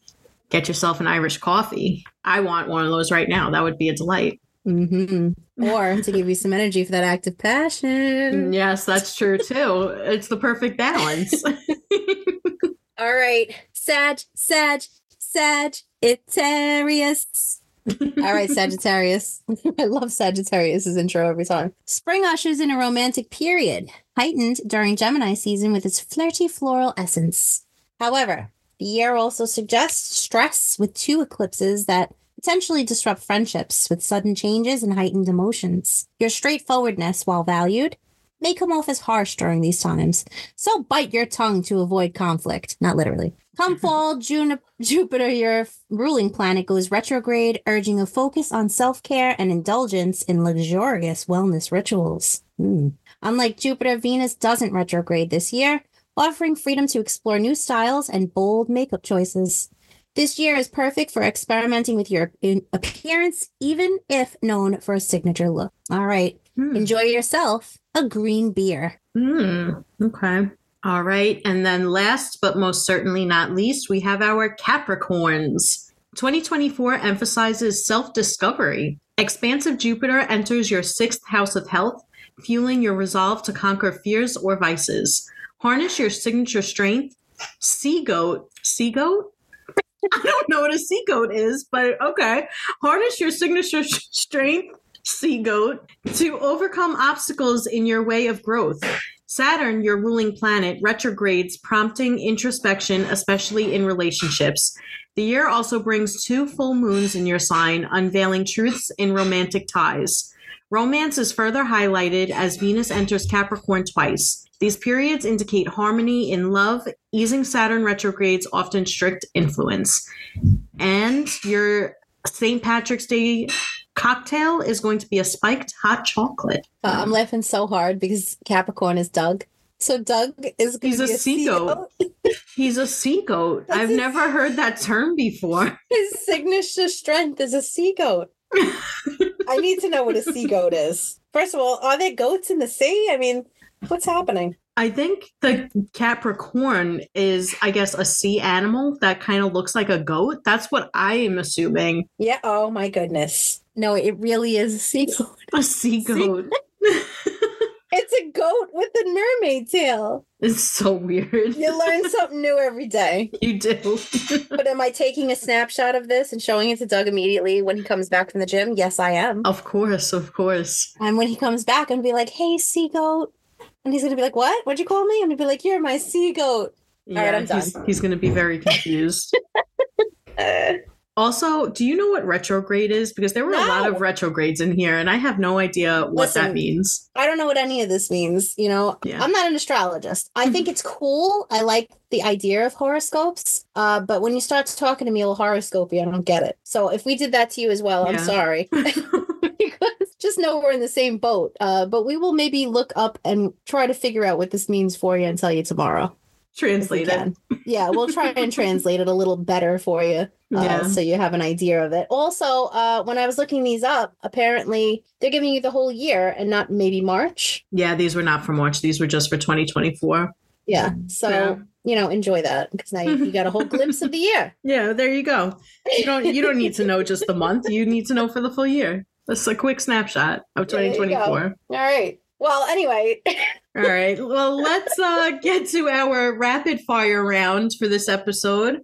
get yourself an Irish coffee. I want one of those right now. That would be a delight. Mm-hmm. Or to give you some energy for that act of passion. Yes, that's true too. It's the perfect balance. <laughs> All right. Sag, Sag, Sagittarius. All right, Sagittarius. <laughs> I love Sagittarius's intro every time. Spring ushers in a romantic period, heightened during Gemini season with its flirty floral essence. However, the year also suggests stress with two eclipses that potentially disrupt friendships with sudden changes and heightened emotions. Your straightforwardness, while valued, may come off as harsh during these times, so bite your tongue to avoid conflict. Not literally. Come <laughs> fall, June, Jupiter, your ruling planet, goes retrograde, urging a focus on self care and indulgence in luxurious wellness rituals. Hmm. Unlike Jupiter, Venus doesn't retrograde this year, offering freedom to explore new styles and bold makeup choices. This year is perfect for experimenting with your appearance, even if known for a signature look. All right. Hmm. Enjoy yourself a green beer. Mm, okay. All right. And then last but most certainly not least, we have our Capricorns. 2024 emphasizes self discovery. Expansive Jupiter enters your sixth house of health, fueling your resolve to conquer fears or vices. Harness your signature strength. Sea goat. Sea goat? <laughs> I don't know what a sea goat is, but okay. Harness your signature sh- strength, sea goat, to overcome obstacles in your way of growth. Saturn, your ruling planet, retrogrades, prompting introspection, especially in relationships. The year also brings two full moons in your sign, unveiling truths in romantic ties. Romance is further highlighted as Venus enters Capricorn twice. These periods indicate harmony in love, easing Saturn retrogrades often strict influence. And your St. Patrick's Day cocktail is going to be a spiked hot chocolate. Uh, I'm laughing so hard because Capricorn is Doug. So Doug is going He's to be a sea goat. <laughs> He's a sea goat. That's I've his- never heard that term before. <laughs> His signature strength is a sea goat. <laughs> I need to know what a sea goat is. First of all, are there goats in the sea? I mean, what's happening? I think the Capricorn is, I guess, a sea animal that kind of looks like a goat. That's what I am assuming. Yeah. Oh my goodness. No, it really is a sea goat. A sea <laughs> Sea- goat. <laughs> It's a goat with a mermaid tail. it's so weird. You learn <laughs> something new every day. You do. But am I taking a snapshot of this and showing it to Doug immediately when he comes back from the gym? Yes, I am. of course, of course. And when he comes back, I'm be like, "Hey, sea goat," and he's gonna be like, "What? What'd you call me?" I'm gonna be like, "You're my sea goat." All right, I'm he's, he's going to be very confused. Uh, <laughs> also, do you know what retrograde is? Because there were a lot of retrogrades in here, and I have no idea what Listen, that means. I don't know what any of this means. You know, Yeah. I'm not an astrologist. I think it's cool. I like the idea of horoscopes. Uh, but when you start talking to me all horoscopy, I don't get it. So if we did that to you as well, I'm sorry. <laughs> <laughs> just know we're in the same boat. Uh, but we will maybe look up and try to figure out what this means for you and tell you tomorrow. Translate it. Yeah, we'll try and <laughs> translate it a little better for you. Uh, Yeah. So you have an idea of it. Also, uh, when I was looking these up, apparently they're giving you the whole year and not maybe March. Yeah, these were not for March. These were just for 2024. Yeah. So, Yeah. you know, enjoy that because now you, you got a whole glimpse of the year. <laughs> Yeah, there you go. You don't you don't need to know just the month. You need to know for the full year. That's a quick snapshot of There you go. 2024. All right. Well, anyway, <laughs> All right. Well, let's uh, get to our rapid fire round for this episode.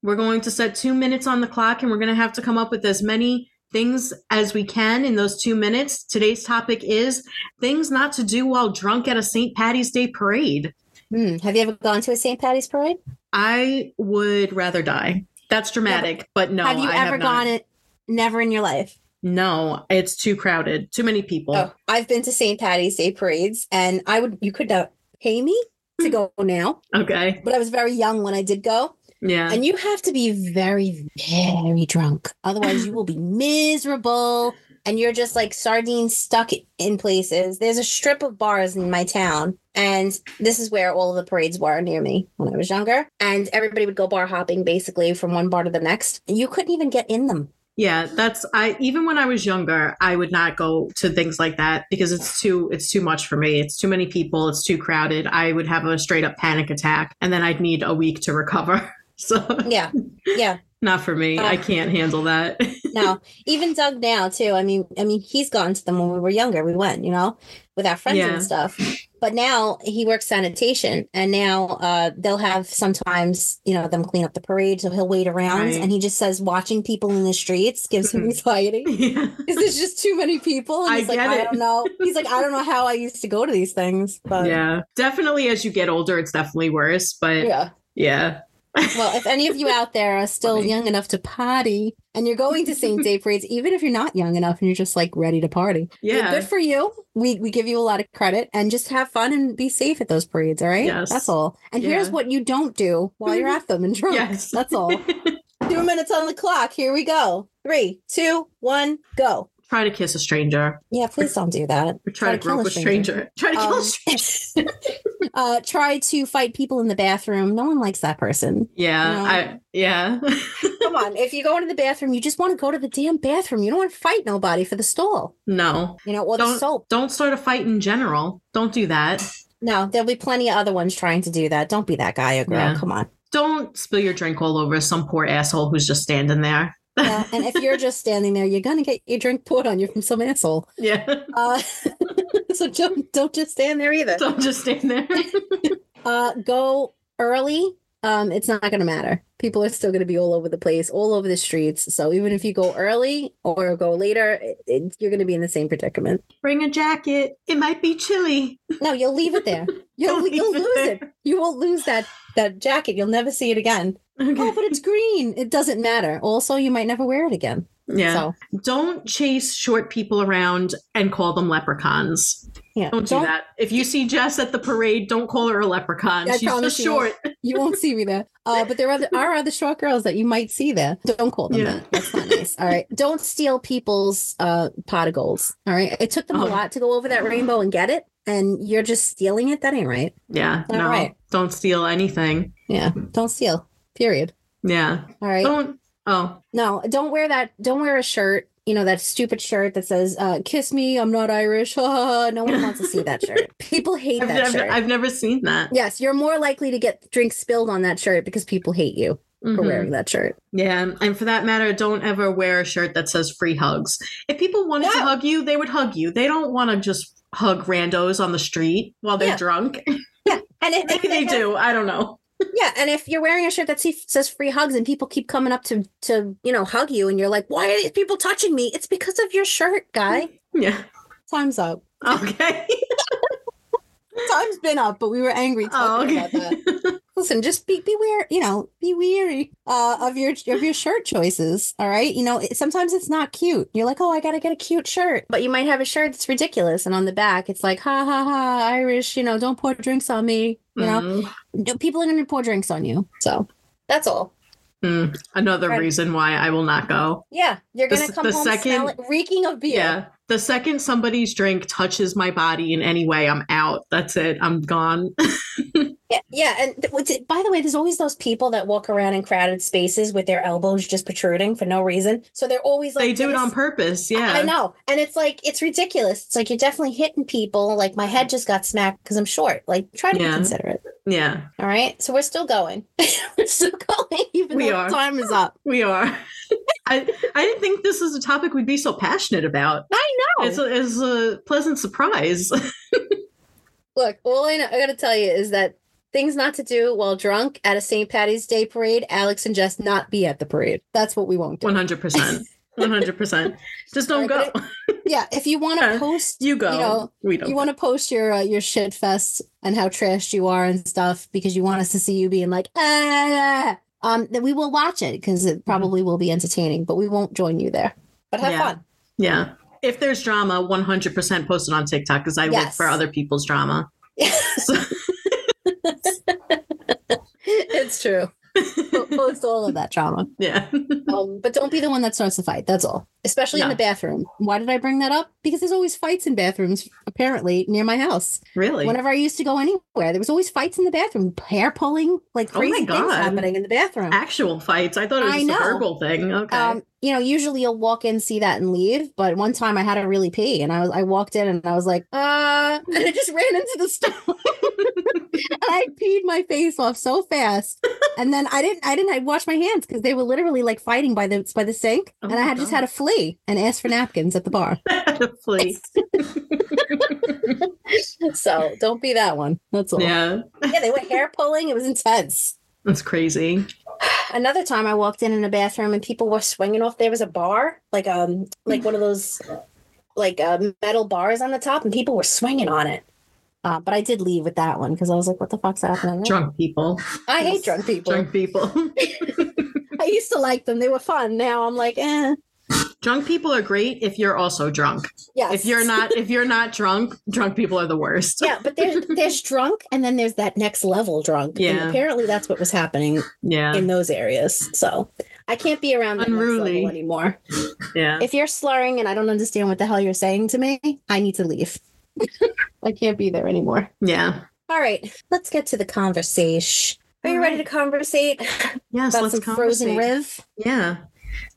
We're going to set two minutes on the clock, and we're going to have to come up with as many things as we can in those two minutes. Today's topic is things not to do while drunk at a St. Patty's Day parade. hmm, have you ever gone to a St. Patty's parade? I would rather die. That's dramatic, but no, have you I ever have gone it? Never in your life. No, it's too crowded. Too many people. Oh, I've been to St. Patty's Day parades, and I would you could not pay me to hmm. go now, Okay. but I was very young when I did go. Yeah. And you have to be very, very drunk. Otherwise, you <laughs> will be miserable and you're just like sardines stuck in places. There's a strip of bars in my town. And this is where all of the parades were near me when I was younger. And everybody would go bar hopping basically from one bar to the next. You couldn't even get in them. Yeah, that's I even when I was younger, I would not go to things like that because it's too it's too much for me. It's too many people, it's too crowded. I would have a straight up panic attack and then I'd need a week to recover. <laughs> So Yeah. Yeah. not for me. I Uh. can't handle that. <laughs> No. Even Doug now too. I mean, I mean, he's gone to them when we were younger. We went, you know, with our friends Yeah. and stuff. But now he works sanitation, and now uh, they'll have sometimes, you know, them clean up the parade. So he'll wait around, Right. and he just says watching people in the streets gives him <laughs> anxiety <laughs> yeah. because there's just too many people. And I he's like, get I it. don't know. He's like, I don't know how I used to go to these things, but Yeah. Definitely as you get older it's definitely worse, but yeah. yeah. Well, if any of you out there are still Funny. young enough to party and you're going to St. Day <laughs> parades, even if you're not young enough and you're just like ready to party, Yeah. good for you. We we give you a lot of credit and just have fun and be safe at those parades. All right, Yes. that's all. And here's what you don't do while you're at them and <laughs> drunk. Yes. That's all. <laughs> Two minutes on the clock. Here we go. Three, two, one, go. Try to kiss a stranger. Yeah, please don't do that. Or try, to kill grope a stranger. <laughs> Try to kill Um, a stranger. <laughs> <laughs> uh, try to fight people in the bathroom. No one likes that person. Yeah. I yeah. Come on, if you go into the bathroom, you just want to go to the damn bathroom. You don't want to fight nobody for the stall, no. you know, or Don't soap. don't start a fight in general. Don't do that. No, there'll be plenty of other ones trying to do that. Don't be that guy or girl. Yeah. Come on. Don't spill your drink all over some poor asshole who's just standing there. Yeah, and if you're just standing there, you're gonna get your drink poured on you from some asshole. <laughs> Yeah. Uh, <laughs> so don't don't just stand there either. Don't just stand there. <laughs> Uh, go early. Um, it's not gonna matter. People are still gonna be all over the place, all over the streets. So even if you go early or go later, it, it- you're gonna be in the same predicament. Bring a jacket. It might be chilly. <laughs> No, you'll leave it there. You'll, you'll it lose there. it. You won't lose that that jacket. You'll never see it again. Okay. Oh, but it's green. It doesn't matter. Also, you might never wear it again. yeah. So Don't chase short people around and call them leprechauns. Yeah, Don't do that. If you see Jess at the parade, don't call her a leprechaun. I She's just you short. You won't see me there. <laughs> Uh, but there are other, are other short girls that you might see there. Don't call them Yeah. that. That's not nice. All right. Don't steal people's uh, pot of golds. All right. It took them Oh. a lot to go over that rainbow and get it, and you're just stealing it. That ain't right. Yeah. All no. right. Don't steal anything. Yeah. Don't steal. Period. Yeah. All right. Don't. Oh. No, don't wear that. Don't wear a shirt. You know that stupid shirt that says uh, "Kiss me, I'm not Irish." <laughs> no one wants to see that shirt. <laughs> People hate I've, that I've, shirt. I've never seen that. yes, you're more likely to get drinks spilled on that shirt because people hate you for Mhm. wearing that shirt. Yeah, and for that matter, don't ever wear a shirt that says free hugs. If people wanted to hug you, they would hug you. They don't want to just hug randos on the street while they're Yeah. drunk. Yeah, and if, <laughs> Maybe they do. I don't know. Yeah, and if you're wearing a shirt that says "free hugs" and people keep coming up to to you know hug you, and you're like, "Why are these people touching me?" It's because of your shirt, guy. <laughs> Yeah. Time's up. Okay. <laughs> Time's been up, but we were angry Oh, okay. about that. Listen, just be be wary, you know, be weary uh, of your of your shirt choices. All right, you know, it, sometimes it's not cute. You're like, oh, I gotta get a cute shirt, but you might have a shirt that's ridiculous, and on the back, it's like, ha ha ha, Irish. You know, don't pour drinks on me. You know, Mm, No, people are gonna pour drinks on you. So that's all. mm. Another Right. reason why I will not go. Yeah, you're gonna s- come the home second- smelling, reeking of beer. Yeah. The second somebody's drink touches my body in any way, I'm out. That's it. I'm gone. <laughs> Yeah, yeah, and th- by the way, there's always those people that walk around in crowded spaces with their elbows just protruding for no reason. So they're always like they do it on purpose. Yeah. I know, and it's like it's ridiculous. It's like you're definitely hitting people. Like my head just got smacked because I'm short. Like try to Yeah. be considerate. Yeah. All right, so we're still going. <laughs> we're still going, even We though are. time is up. <laughs> We are. I I didn't think this is a topic we'd be so passionate about. I know. It's a, it's a pleasant surprise. <laughs> Look, all I, know, I got to tell you is that things not to do while drunk at a St. Patty's Day parade. Alex and Jess not be at the parade. That's what we won't do. One hundred percent. One hundred percent. Just don't Right, go. but Yeah, if you want to <laughs> Yeah. post, You go. you know, we don't. you want to post your uh, your shit fest and how trashed you are and stuff because you want us to see you being like ah, um, then we will watch it because it probably will be entertaining, but we won't join you there. But have Yeah. fun. yeah. If there's drama, one hundred percent post it on TikTok because I Yes. for other people's drama. <laughs> So, <laughs> it's true. Po- Post all of that trauma. <laughs> yeah. <laughs> Um, but don't be the one that starts the fight. That's all. Especially in the bathroom. Why did I bring that up? Because there's always fights in bathrooms, apparently, near my house. really. Whenever I used to go anywhere, there was always fights in the bathroom, hair pulling, like Oh crazy things happening in the bathroom. Actual fights. I thought it was I just a verbal thing. Okay. Um, you know, usually you'll walk in, see that, and leave. But one time I had to really pee, and I was I walked in and I was like, uh, <laughs> and I just ran into the stall. <laughs> and I peed my face off so fast, and then I didn't I didn't I wash my hands because they were literally like fighting by the by the sink, Oh and I had just had to flee and ask for napkins at the bar. <laughs> Please. so don't be that one. That's all. yeah. yeah, they were hair pulling. It was intense. That's crazy. Another time I walked in in a bathroom and people were swinging off. There was a bar, like um, like one of those, like uh, metal bars on the top, and people were swinging on it. Uh, but I did leave with that one because I was like, "What the fuck's happening?" there?" Drunk people. I hate drunk people. Drunk people. <laughs> <laughs> I used to like them; they were fun. Now I'm like, eh. Drunk people are great if you're also drunk. Yes. If you're not if you're not drunk, drunk people are the worst. yeah, but there's there's drunk, and then there's that next level drunk. And Yeah. apparently that's what was happening Yeah. in those areas. So I can't be around Unruly. level anymore. Yeah. If you're slurring and I don't understand what the hell you're saying to me, I need to leave. <laughs> I can't be there anymore. Yeah. All right, let's get to the conversation. Are you ready to conversate Yes, about let's some frozen conversate. riv? Yeah.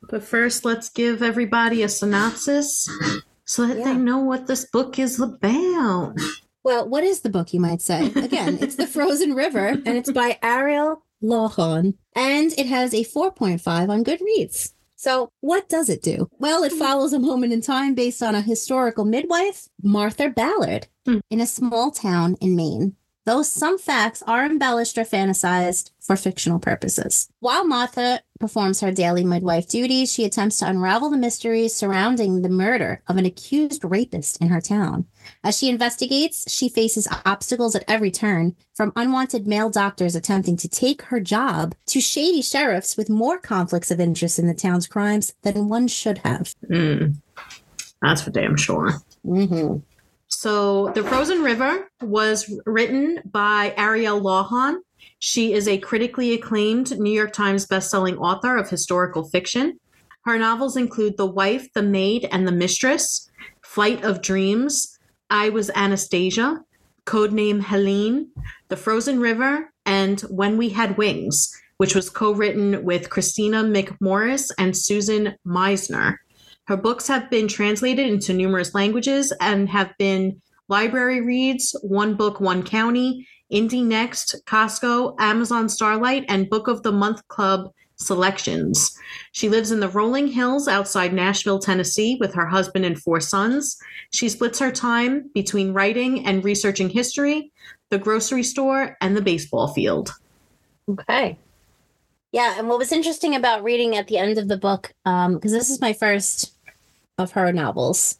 But first, let's give everybody a synopsis so that Yeah. they know what this book is about. Well, what is the book, you might say? Again, it's The Frozen River, and it's by Ariel Lawhon, and it has a 4.5 on Goodreads. So, what does it do? Well, it follows a moment in time based on a historical midwife, Martha Ballard, Hmm. in a small town in Maine. Though some facts are embellished or fantasized for fictional purposes. While Martha performs her daily midwife duties, she attempts to unravel the mysteries surrounding the murder of an accused rapist in her town. As she investigates, she faces obstacles at every turn, from unwanted male doctors attempting to take her job to shady sheriffs with more conflicts of interest in the town's crimes than one should have. Mm. That's for damn sure. Mm-hmm. So, The Frozen River was written by Ariel Lawhon. She is a critically acclaimed New York Times bestselling author of historical fiction. Her novels include The Wife, The Maid, and The Mistress, Flight of Dreams, I Was Anastasia, Codename Helene, The Frozen River, and When We Had Wings, which was co written with Kristina McMorris and Susan Meissner. Her books have been translated into numerous languages and have been library reads, One Book, One County, Indie Next, Costco, Amazon Starlight, and Book of the Month Club selections. She lives in the rolling hills outside Nashville, Tennessee, with her husband and four sons. She splits her time between writing and researching history, the grocery store, and the baseball field. Okay. Yeah, and what was interesting about reading at the end of the book, because um, this is my first of her novels.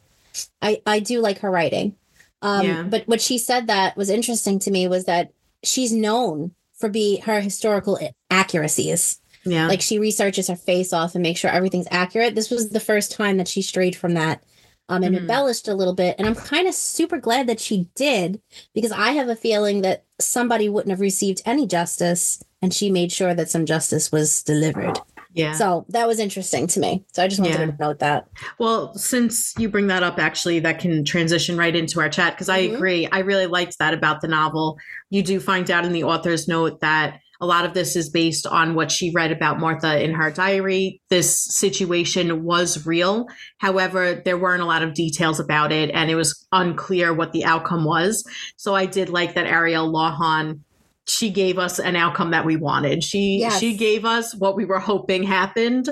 I I do like her writing. Um, yeah. but what she said that was interesting to me was that she's known for be her historical accuracies. Yeah. Like she researches her face off and makes sure everything's accurate. This was the first time that she strayed from that um, and mm-hmm. embellished a little bit. And I'm kind of super glad that she did because I have a feeling that somebody wouldn't have received any justice and she made sure that some justice was delivered. Yeah. So that was interesting to me. So I just wanted yeah. to note that. Well, since you bring that up, actually, that can transition right into our chat because mm-hmm. I agree. I really liked that about the novel. You do find out in the author's note that a lot of this is based on what she read about Martha in her diary. This situation was real. However, there weren't a lot of details about it, and it was unclear what the outcome was. So I did like that Ariel Lawhon she gave us an outcome that we wanted. She yes. she gave us what we were hoping happened.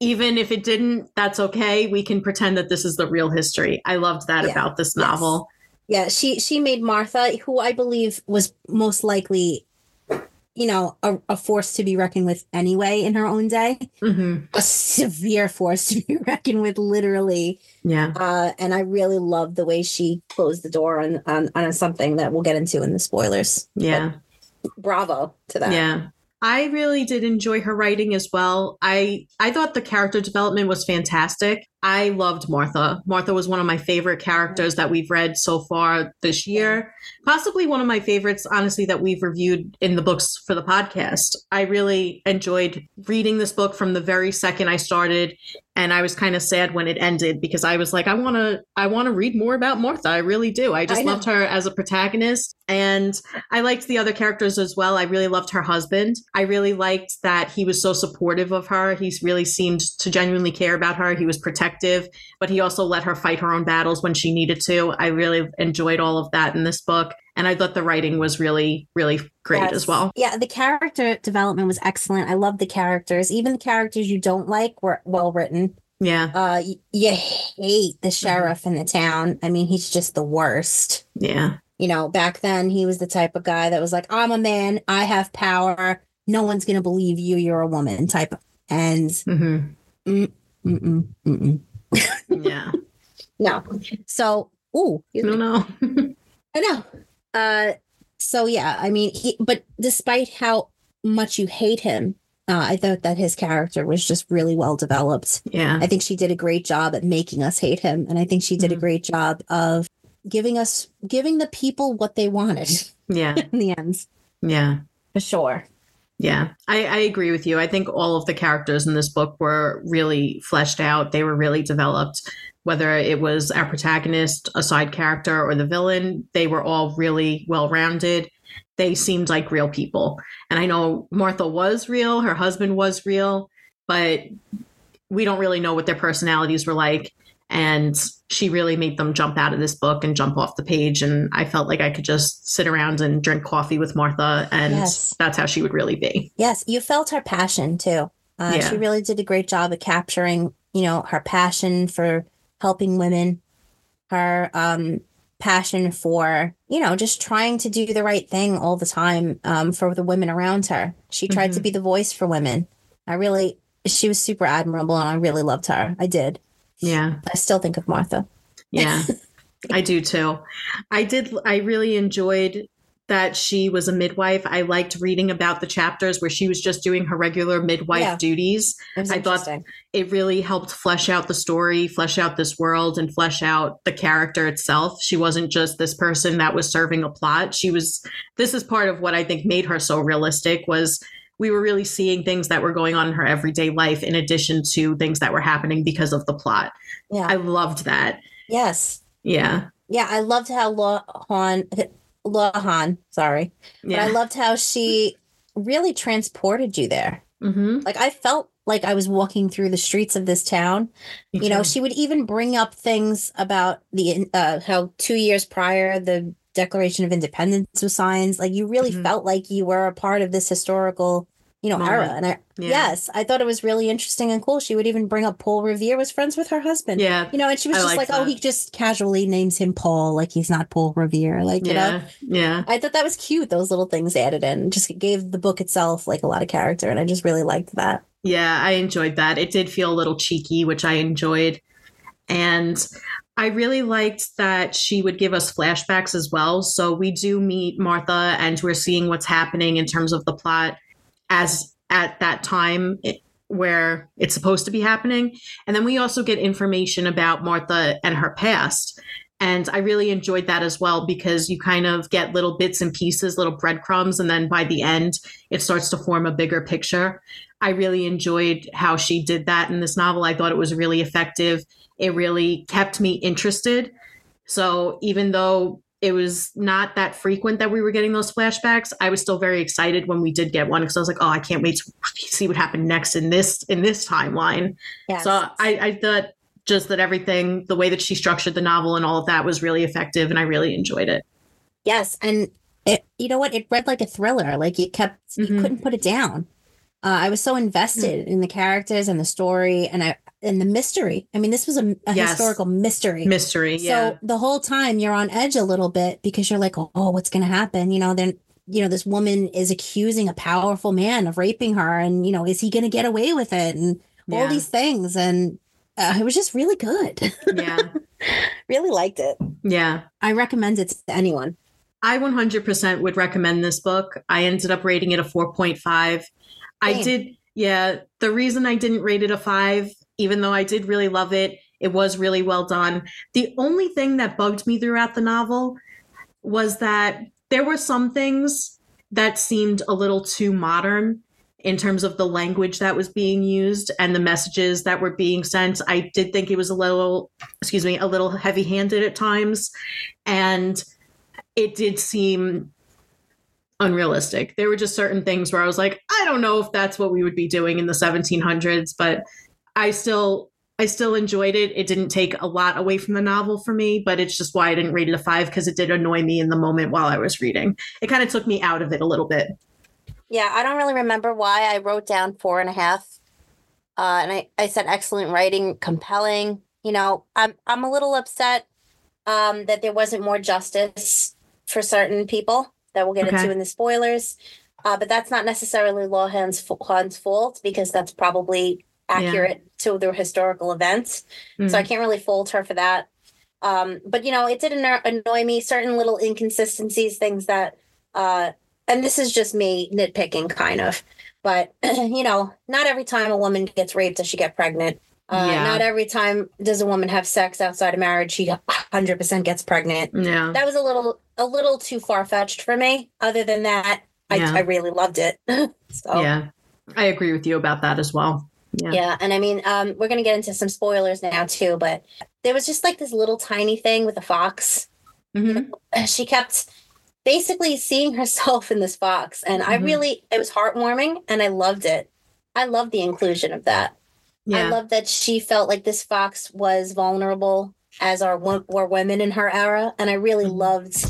Even if it didn't, that's okay. We can pretend that this is the real history. I loved that yeah. about this novel. Yes. Yeah, she she made Martha, who I believe was most likely, you know, a, a force to be reckoned with anyway in her own day. Mm-hmm. A severe force to be <laughs> reckoned with, literally. Yeah. Uh, and I really love the way she closed the door on on, on something that we'll get into in the spoilers. Yeah. But, bravo to that. Yeah. I really did enjoy her writing as well. I I thought the character development was fantastic. I loved Martha. Martha was one of my favorite characters that we've read so far this year. Possibly one of my favorites, honestly, that we've reviewed in the books for the podcast. I really enjoyed reading this book from the very second I started and I was kind of sad when it ended because I was like, I want to, I want to read more about Martha. I really do. I just I loved her as a protagonist, and I liked the other characters as well. I really loved her husband. I really liked that he was so supportive of her. He really seemed to genuinely care about her. He was protective, but he also let her fight her own battles when she needed to. I really enjoyed all of that in this book. And I thought the writing was really, really great yes. as well. Yeah, the character development was excellent. I love the characters. Even the characters you don't like were well written. Yeah. Uh, y- you hate the sheriff mm-hmm. in the town. I mean, he's just the worst. Yeah. You know, back then he was the type of guy that was like, I'm a man, I have power. No one's going to believe you. You're a woman type. And mm-hmm. Mm, mm-mm, mm-mm. yeah. <laughs> No. So, ooh. No, no. <laughs> I know. Uh, so yeah, I mean, he, but despite how much you hate him, uh, I thought that his character was just really well developed. Yeah. I think she did a great job at making us hate him. And I think she did mm-hmm. a great job of giving us, giving the people what they wanted. Yeah. <laughs> in the end. Yeah. For sure. Yeah, I, I, agree with you. I think all of the characters in this book were really fleshed out. They were really developed whether it was our protagonist, a side character, or the villain, they were all really well rounded. They seemed like real people. And I know Martha was real, her husband was real, but we don't really know what their personalities were like. And she really made them jump out of this book and jump off the page. And I felt like I could just sit around and drink coffee with Martha. And yes. that's how she would really be. Yes, you felt her passion too. Uh, yeah. She really did a great job of capturing, you know, her passion for helping women, her um, passion for, you know, just trying to do the right thing all the time um, for the women around her. She tried mm-hmm. to be the voice for women. I really, she was super admirable and I really loved her. I did. Yeah. I still think of Martha. Yeah. <laughs> I do too. I did, I really enjoyed that she was a midwife. I liked reading about the chapters where she was just doing her regular midwife yeah. duties. I thought it really helped flesh out the story, flesh out this world, and flesh out the character itself. She wasn't just this person that was serving a plot. She was. This is part of what I think made her so realistic. Was we were really seeing things that were going on in her everyday life in addition to things that were happening because of the plot. Yeah, I loved that. Yes. Yeah. Yeah, I loved how Law Han Lohan, sorry. Yeah. But I loved how she really transported you there. Mm-hmm. Like I felt like I was walking through the streets of this town. Me you know, she would even bring up things about the uh, how two years prior the Declaration of Independence was signed. Like you really mm-hmm. felt like you were a part of this historical you know, Moment. era. And I, yeah. yes, I thought it was really interesting and cool. She would even bring up Paul Revere was friends with her husband. Yeah. You know, and she was I just like, oh, that. oh, he just casually names him Paul, like he's not Paul Revere. Like, you yeah. know? Yeah. I thought that was cute, those little things added in. Just gave the book itself like a lot of character. And I just really liked that. Yeah, I enjoyed that. It did feel a little cheeky, which I enjoyed. And I really liked that she would give us flashbacks as well. So we do meet Martha and we're seeing what's happening in terms of the plot as at that time it, where it's supposed to be happening. And then we also get information about Martha and her past. And I really enjoyed that as well because you kind of get little bits and pieces, little breadcrumbs. And then by the end, it starts to form a bigger picture. I really enjoyed how she did that in this novel. I thought it was really effective. It really kept me interested. So even though it was not that frequent that we were getting those flashbacks. I was still very excited when we did get one because I was like, oh, I can't wait to <laughs> see what happened next in this in this timeline. Yes. So I, I thought just that everything, the way that she structured the novel and all of that was really effective, and I really enjoyed it. Yes, and it, you know what? It read like a thriller. Like you kept, mm-hmm. you couldn't put it down. Uh, I was so invested mm-hmm. in the characters and the story, and I and the mystery. I mean, this was a, a yes. historical mystery. Mystery, yeah. So the whole time you're on edge a little bit because you're like, oh, oh what's going to happen? You know, then you know this woman is accusing a powerful man of raping her, and you know, is he going to get away with it? And yeah. all these things, and uh, it was just really good. Yeah, <laughs> really liked it. Yeah, I recommend it to anyone. I 100% would recommend this book. I ended up rating it a 4.5. I did yeah, the reason I didn't rate it a five even though I did really love it, it was really well done. The only thing that bugged me throughout the novel was that there were some things that seemed a little too modern in terms of the language that was being used and the messages that were being sent. I did think it was a little, excuse me, a little heavy handed at times. And it did seem unrealistic. There were just certain things where I was like, I don't know if that's what we would be doing in the 1700s, but I still I still enjoyed it. It didn't take a lot away from the novel for me, but it's just why I didn't rate it a five because it did annoy me in the moment while I was reading. It kind of took me out of it a little bit. Yeah, I don't really remember why I wrote down four and a half. Uh, and I, I said excellent writing, compelling. You know, I'm I'm a little upset um, that there wasn't more justice for certain people that we'll get okay. into in the spoilers. Uh, but that's not necessarily Lohan's, Han's fault because that's probably accurate yeah. to the historical events. Mm-hmm. So I mm. can't really fault her for that. Um, but you know, it did annoy me certain little inconsistencies, things that, uh, and this is just me nitpicking, kind of. But <clears throat> you know, not every time a woman gets raped does she get pregnant. Uh, yeah. Not every time does a woman have sex outside of marriage she 100% gets pregnant. Yeah, that was a little a little too far fetched for me. Other than that, yeah. I, I really loved it. <laughs> so yeah, I agree with you about that as well. Yeah. yeah. And I mean, um, we're going to get into some spoilers now too, but there was just like this little tiny thing with a fox. Mm-hmm. She kept basically seeing herself in this fox. And mm-hmm. I really, it was heartwarming and I loved it. I love the inclusion of that. Yeah. I love that she felt like this fox was vulnerable as are were women in her era. And I really mm-hmm. loved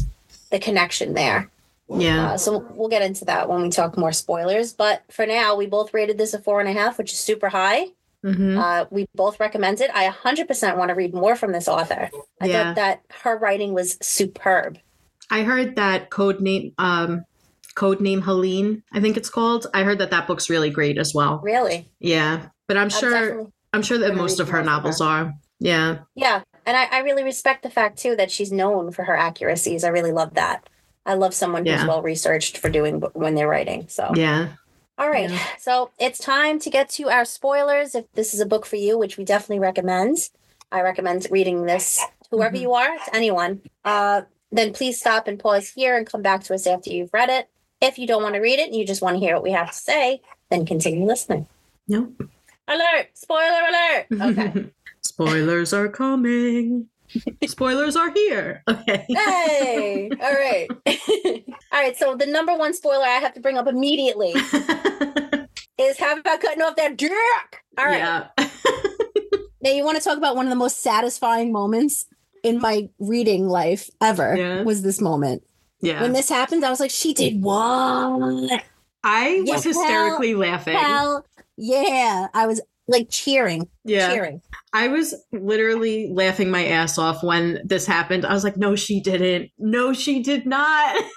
the connection there. Yeah. Uh, so we'll get into that when we talk more spoilers. But for now, we both rated this a four and a half, which is super high. Mhm. Uh, we both recommend it. I 100% want to read more from this author. I Yeah. thought that her writing was superb. I heard that code name, um, code name Helene, I think it's called. I heard that that book's really great as well. Really. Yeah, but I'm I'm sure I'm sure that most of her novels her. are. Yeah, Yeah. And I, I really respect the fact, too, that she's known for her accuracies. I really love that. I love someone who's Yeah. well researched for doing when they're writing. So, yeah. all right. Yeah. So it's time to get to our spoilers. If this is a book for you, which we definitely recommend, I recommend reading this, whoever Mhm. you are, to anyone. Uh, then please stop and pause here and come back to us after you've read it. If you don't want to read it and you just want to hear what we have to say, then continue listening. Nope. Alert! Spoiler alert! Okay. <laughs> Spoilers are coming. Spoilers are here. Okay. hey! All right. <laughs> All right. So the number one spoiler I have to bring up immediately <laughs> is how about cutting off that dick? All right. Yeah. Now, you want to talk about one of the most satisfying moments in my reading life ever Yeah. was this moment. Yeah. When this happened, I was like, she did what? I was Yeah. hysterically laughing. Hell yeah. I was like cheering, Yeah. cheering. I was literally laughing my ass off when this happened. I was like, no, she didn't. No, she did not. <laughs>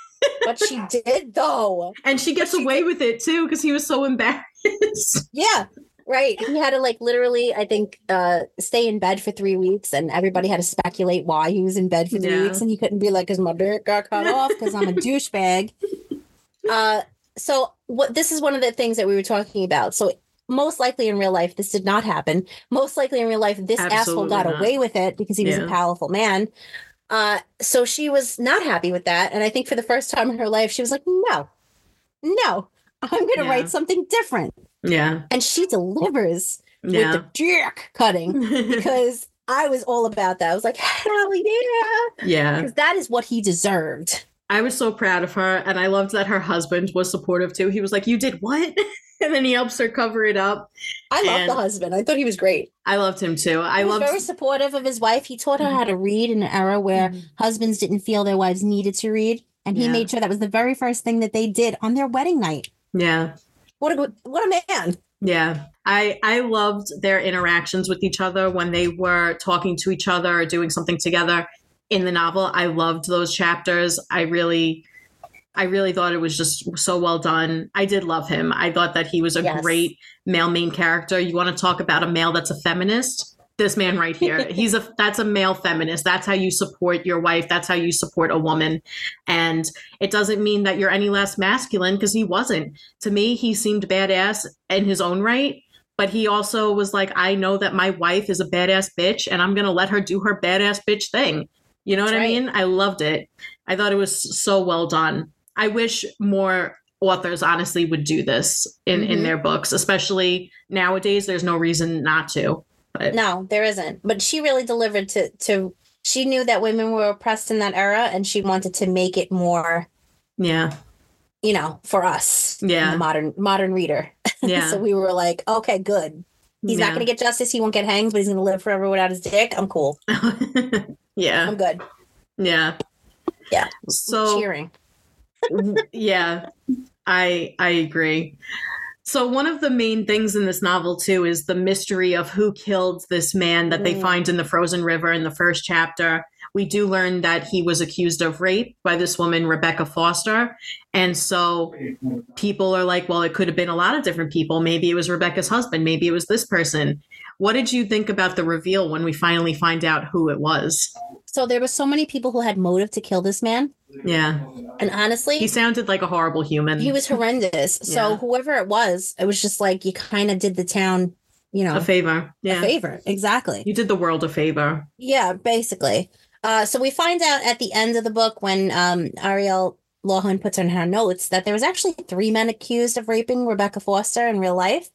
But she did, though. And she gets away with it too because he was so embarrassed. Yeah. Right. He had to, like, literally, I think, uh, stay in bed for three weeks, and everybody had to speculate why he was in bed for three Yeah. weeks. And he couldn't be like, because my dick got cut <laughs> off because I'm a douchebag. Uh, so what this is one of the things that we were talking about. So most likely in real life, this did not happen. Most likely in real life, this asshole got not. away with it because he was a powerful man. Uh, so she was not happy with that, and I think for the first time in her life, she was like, "No, no, I'm going to Yeah. write something different." Yeah. And she delivers with the dick cutting <laughs> because I was all about that. I was like, "Hell yeah!" yeah. Because that is what he deserved. I was so proud of her and I loved that her husband was supportive too. He was like, You did what? <laughs> and then he helps her cover it up. I love the husband. I thought he was great. I loved him too. I he was loved very supportive of his wife. He taught her how to read in an era where mm-hmm. husbands didn't feel their wives needed to read, and he Yeah. made sure that was the very first thing that they did on their wedding night. Yeah. What a what a man! Yeah. I I loved their interactions with each other when they were talking to each other or doing something together in the novel. I loved those chapters. I really I really thought it was just so well done. I did love him. I thought that he was a Yes. great male main character. You want to talk about a male that's a feminist? This man right here. <laughs> He's a that's a male feminist. That's how you support your wife. That's how you support a woman. And it doesn't mean that you're any less masculine because he wasn't. To me, he seemed badass in his own right, but he also was like, I know that my wife is a badass bitch and I'm going to let her do her badass bitch thing. You know That's what I mean? I loved it. I thought it was so well done. I wish more authors honestly would do this in in Mhm. their books, especially nowadays there's no reason not to. But No, there isn't. But she really delivered to to. She knew that women were oppressed in that era, and she wanted to make it more, yeah. you know, for us, Yeah. the modern modern reader. <laughs> Yeah. so we were like, okay, good. He's not going to get justice. He won't get hanged, but he's going to live forever without his dick. I'm cool. <laughs> yeah. I'm good. Yeah. Yeah. So Cheering. yeah i i agree so one of the main things in this novel too is the mystery of who killed this man that they Mm. find in the frozen river in the first chapter. We do learn that he was accused of rape by this woman rebecca foster. And so people are like well it could have been a lot of different people. Maybe it was rebecca's husband. Maybe it was this person. What did you think about the reveal when we finally find out who it was So there were so many people who had motive to kill this man, yeah and honestly, he sounded like a horrible human he was horrendous. <laughs> So Yeah. whoever it was, it was just like you kind of did the town, you know, a favor a yeah favor. Exactly. You did the world a favor. Yeah, basically. Uh, so we find out at the end of the book when um, Ariel Lawhon puts in her notes that there was actually three men accused of raping Rebecca Foster in real life,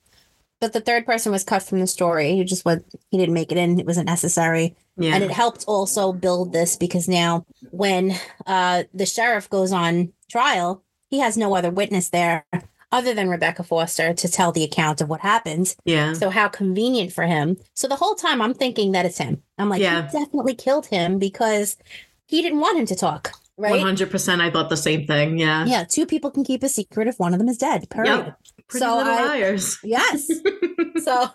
but the third person was cut from the story. He just was he didn't make it in. It wasn't necessary, Yeah. and it helped also build this because now when uh, the sheriff goes on trial, he has no other witness there other than Rebecca Foster to tell the account of what happened. yeah. So how convenient for him. So the whole time I'm thinking that it's him. I'm like, Yeah. he definitely killed him because he didn't want him to talk. Right? 100% I thought the same thing. Yeah. Yeah, two people can keep a secret if one of them is dead. Period. Yep. Pretty So little I- liars. <laughs> Yes. so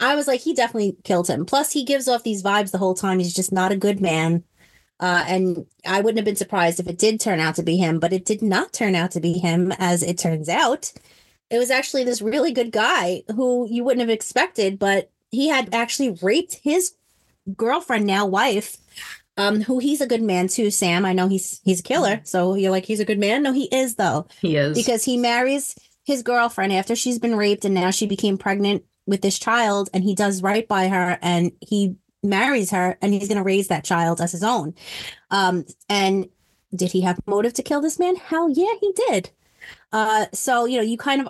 I was like, he definitely killed him. Plus, he gives off these vibes the whole time. He's just not a good man. Uh, and I wouldn't have been surprised if it did turn out to be him, but it did not turn out to be him, as it turns out. It was actually this really good guy who you wouldn't have expected, but he had actually raped his girlfriend, now wife, um, who he's a good man too, Sam. I know he's he's a killer, so you're like he's a good man. No, he is though. He is because he marries his girlfriend after she's been raped and now she became pregnant with this child, and he does right by her and he marries her and he's going to raise that child as his own. Um, and did he have motive to kill this man? Hell yeah, he did. Uh, so you know, you kind of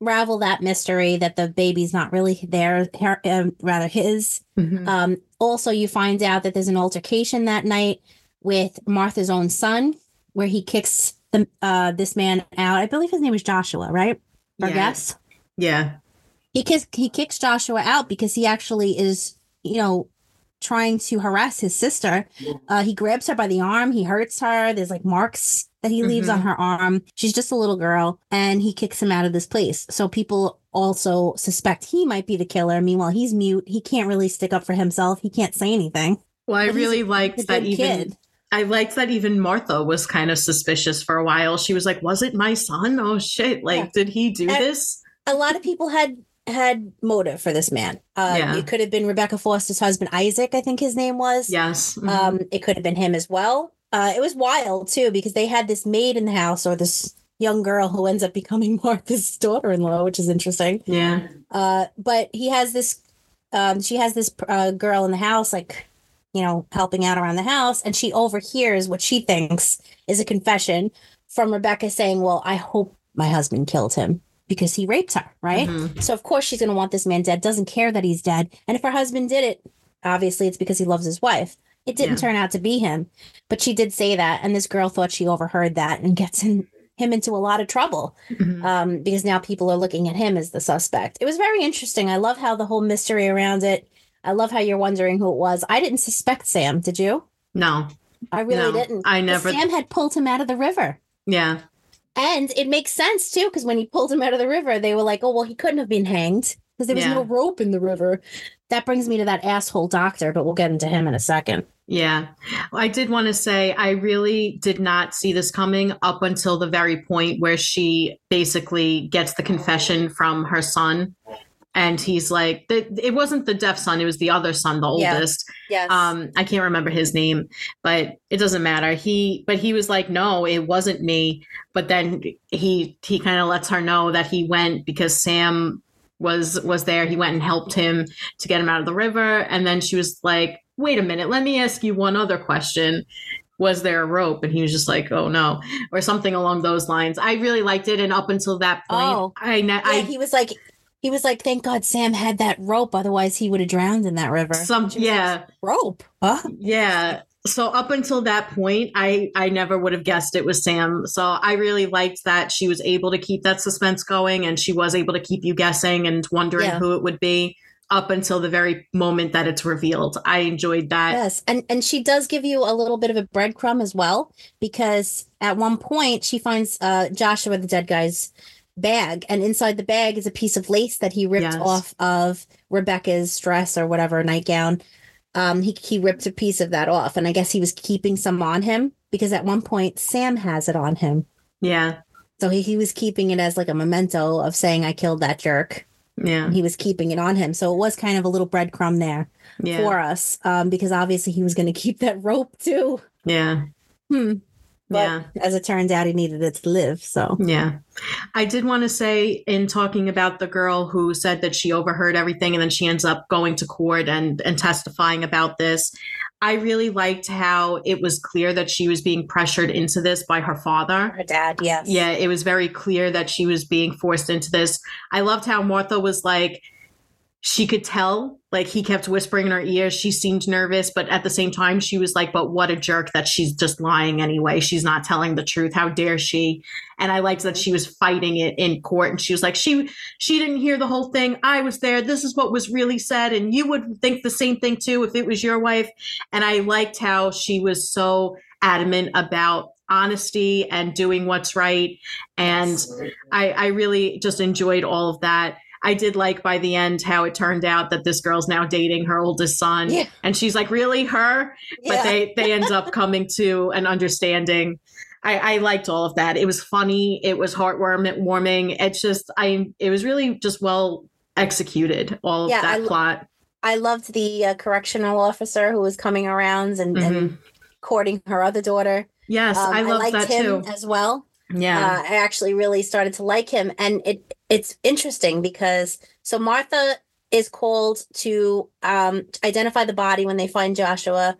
unravel that mystery that the baby's not really there, her, um, rather his. Mhm. Um, also, you find out that there's an altercation that night with Martha's own son, where he kicks the uh, this man out. I believe his name was Joshua, right? Or Yeah. yes, yeah. he kicks he kicks Joshua out because he actually is, you know, trying to harass his sister. Uh, he grabs her by the arm. He hurts her. There's like marks that he leaves on her arm. She's just a little girl, and he kicks him out of this place. So people also suspect he might be the killer. Meanwhile, he's mute. He can't really stick up for himself. He can't say anything. Well, I But really liked that even kid. I liked that even Martha was kind of suspicious for a while. She was like, "Was it my son? Oh shit! Like, Yeah. did he do And- this?" a lot of people had had motive for this man. Uh, Yeah. It could have been Rebecca Foster's husband, Isaac, I think his name was. Yes. Mhm. Um, it could have been him as well. Uh, it was wild too because they had this maid in the house or this young girl who ends up becoming <laughs> Martha's daughter-in-law, which is interesting. yeah. Uh, but he has this, um, she has this uh, girl in the house, like, you know, helping out around the house, and she overhears what she thinks is a confession from Rebecca saying, "Well, I hope my husband killed him because he raped her, right?" Mhm. So of course she's going to want this man dead. Doesn't care that he's dead, and if her husband did it, obviously it's because he loves his wife. It didn't Yeah. turn out to be him, but she did say that, and this girl thought she overheard that and <laughs> gets in, him into a lot of trouble Mhm. um, because now people are looking at him as the suspect. It was very interesting. I love how the whole mystery around it. I love how you're wondering who it was. I didn't suspect Sam. Did you? No. I really No, didn't. I never- Sam had pulled him out of the river. Yeah. And it makes sense too, because when he pulled him out of the river, they were like, oh, well, he couldn't have been hanged because there was Yeah. no rope in the river. That brings me to that asshole doctor, but we'll get into him in a second. Yeah. I did want to say I really did not see this coming up until the very point where she basically gets the confession from her son. And he's like, it wasn't the deaf son, it was the other son, the Yeah. oldest. Yes. Um, I can't remember his name, but it doesn't matter. He, but he was like, no, it wasn't me. But then he, he kind of lets her know that he went because Sam was, was there. He went and helped him to get him out of the river. And then she was like, wait a minute, let me ask you one other question. Was there a rope? And he was just like, oh no, or something along those lines. I really liked it. And up until that point, Oh. I, ne- yeah, he was like, he was like, thank God Sam had that rope, otherwise he would have drowned in that river. some, was like, yeah. rope? Huh? Yeah. So up until that point, I I never would have guessed it was Sam. So I really liked that she was able to keep that suspense going and she was able to keep you guessing and wondering Yeah. who it would be up until the very moment that it's revealed. I enjoyed that. Yes, and and she does give you a little bit of a breadcrumb as well because at one point she finds uh, Joshua, the dead guy's bag, and inside the bag is a piece of lace that he ripped Yes. off of Rebecca's dress or whatever nightgown. Um, he he ripped a piece of that off, and I guess he was keeping some on him because at one point Sam has it on him, Yeah. so he he was keeping it as like a memento of saying I killed that jerk. Yeah. He was keeping it on him, so it was kind of a little breadcrumb there Yeah. for us, um, because obviously he was going <laughs> to keep that rope too. yeah. Hmm. But Yeah. as it turns out, he needed it to live. So Yeah. I did want to say in talking about the girl who said that she overheard everything and then she ends up going to court and and testifying about this. I really liked how it was clear that she was being pressured into this by her father. her dad, yes, Yeah, it was very clear that she was being forced into this. I loved how Martha was like she could tell like he kept whispering in her ear. She seemed nervous but at the same time she was like but what a jerk that she's just lying anyway. She's not telling the truth. How dare she? And i liked that she was fighting it in court and she was like she she didn't hear the whole thing. I was there. This is what was really said and you would think the same thing too if it was your wife. And i liked how she was so adamant about honesty and doing what's right. And I, I really just enjoyed all of that. I did like by the end how it turned out that this girl's now dating her oldest son, Yeah. and she's like, "Really, her?" But Yeah. they <laughs> they end up coming to an understanding. I, I liked all of that. It was funny. It was heartwarming. Warming. It's just I. It was really just well executed. All of that I lo- plot. I loved the uh, correctional officer who was coming around and, and Mhm. courting her other daughter. Yes, Um, I love liked that him too. as well. Yeah. uh, I actually really started to like him, and it it's interesting because so Martha is called to um, identify the body when they find Joshua,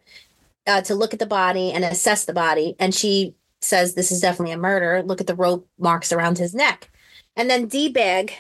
uh, to look at the body and assess the body, and she says this is definitely a murder. Look at the rope marks around his neck, and then D bag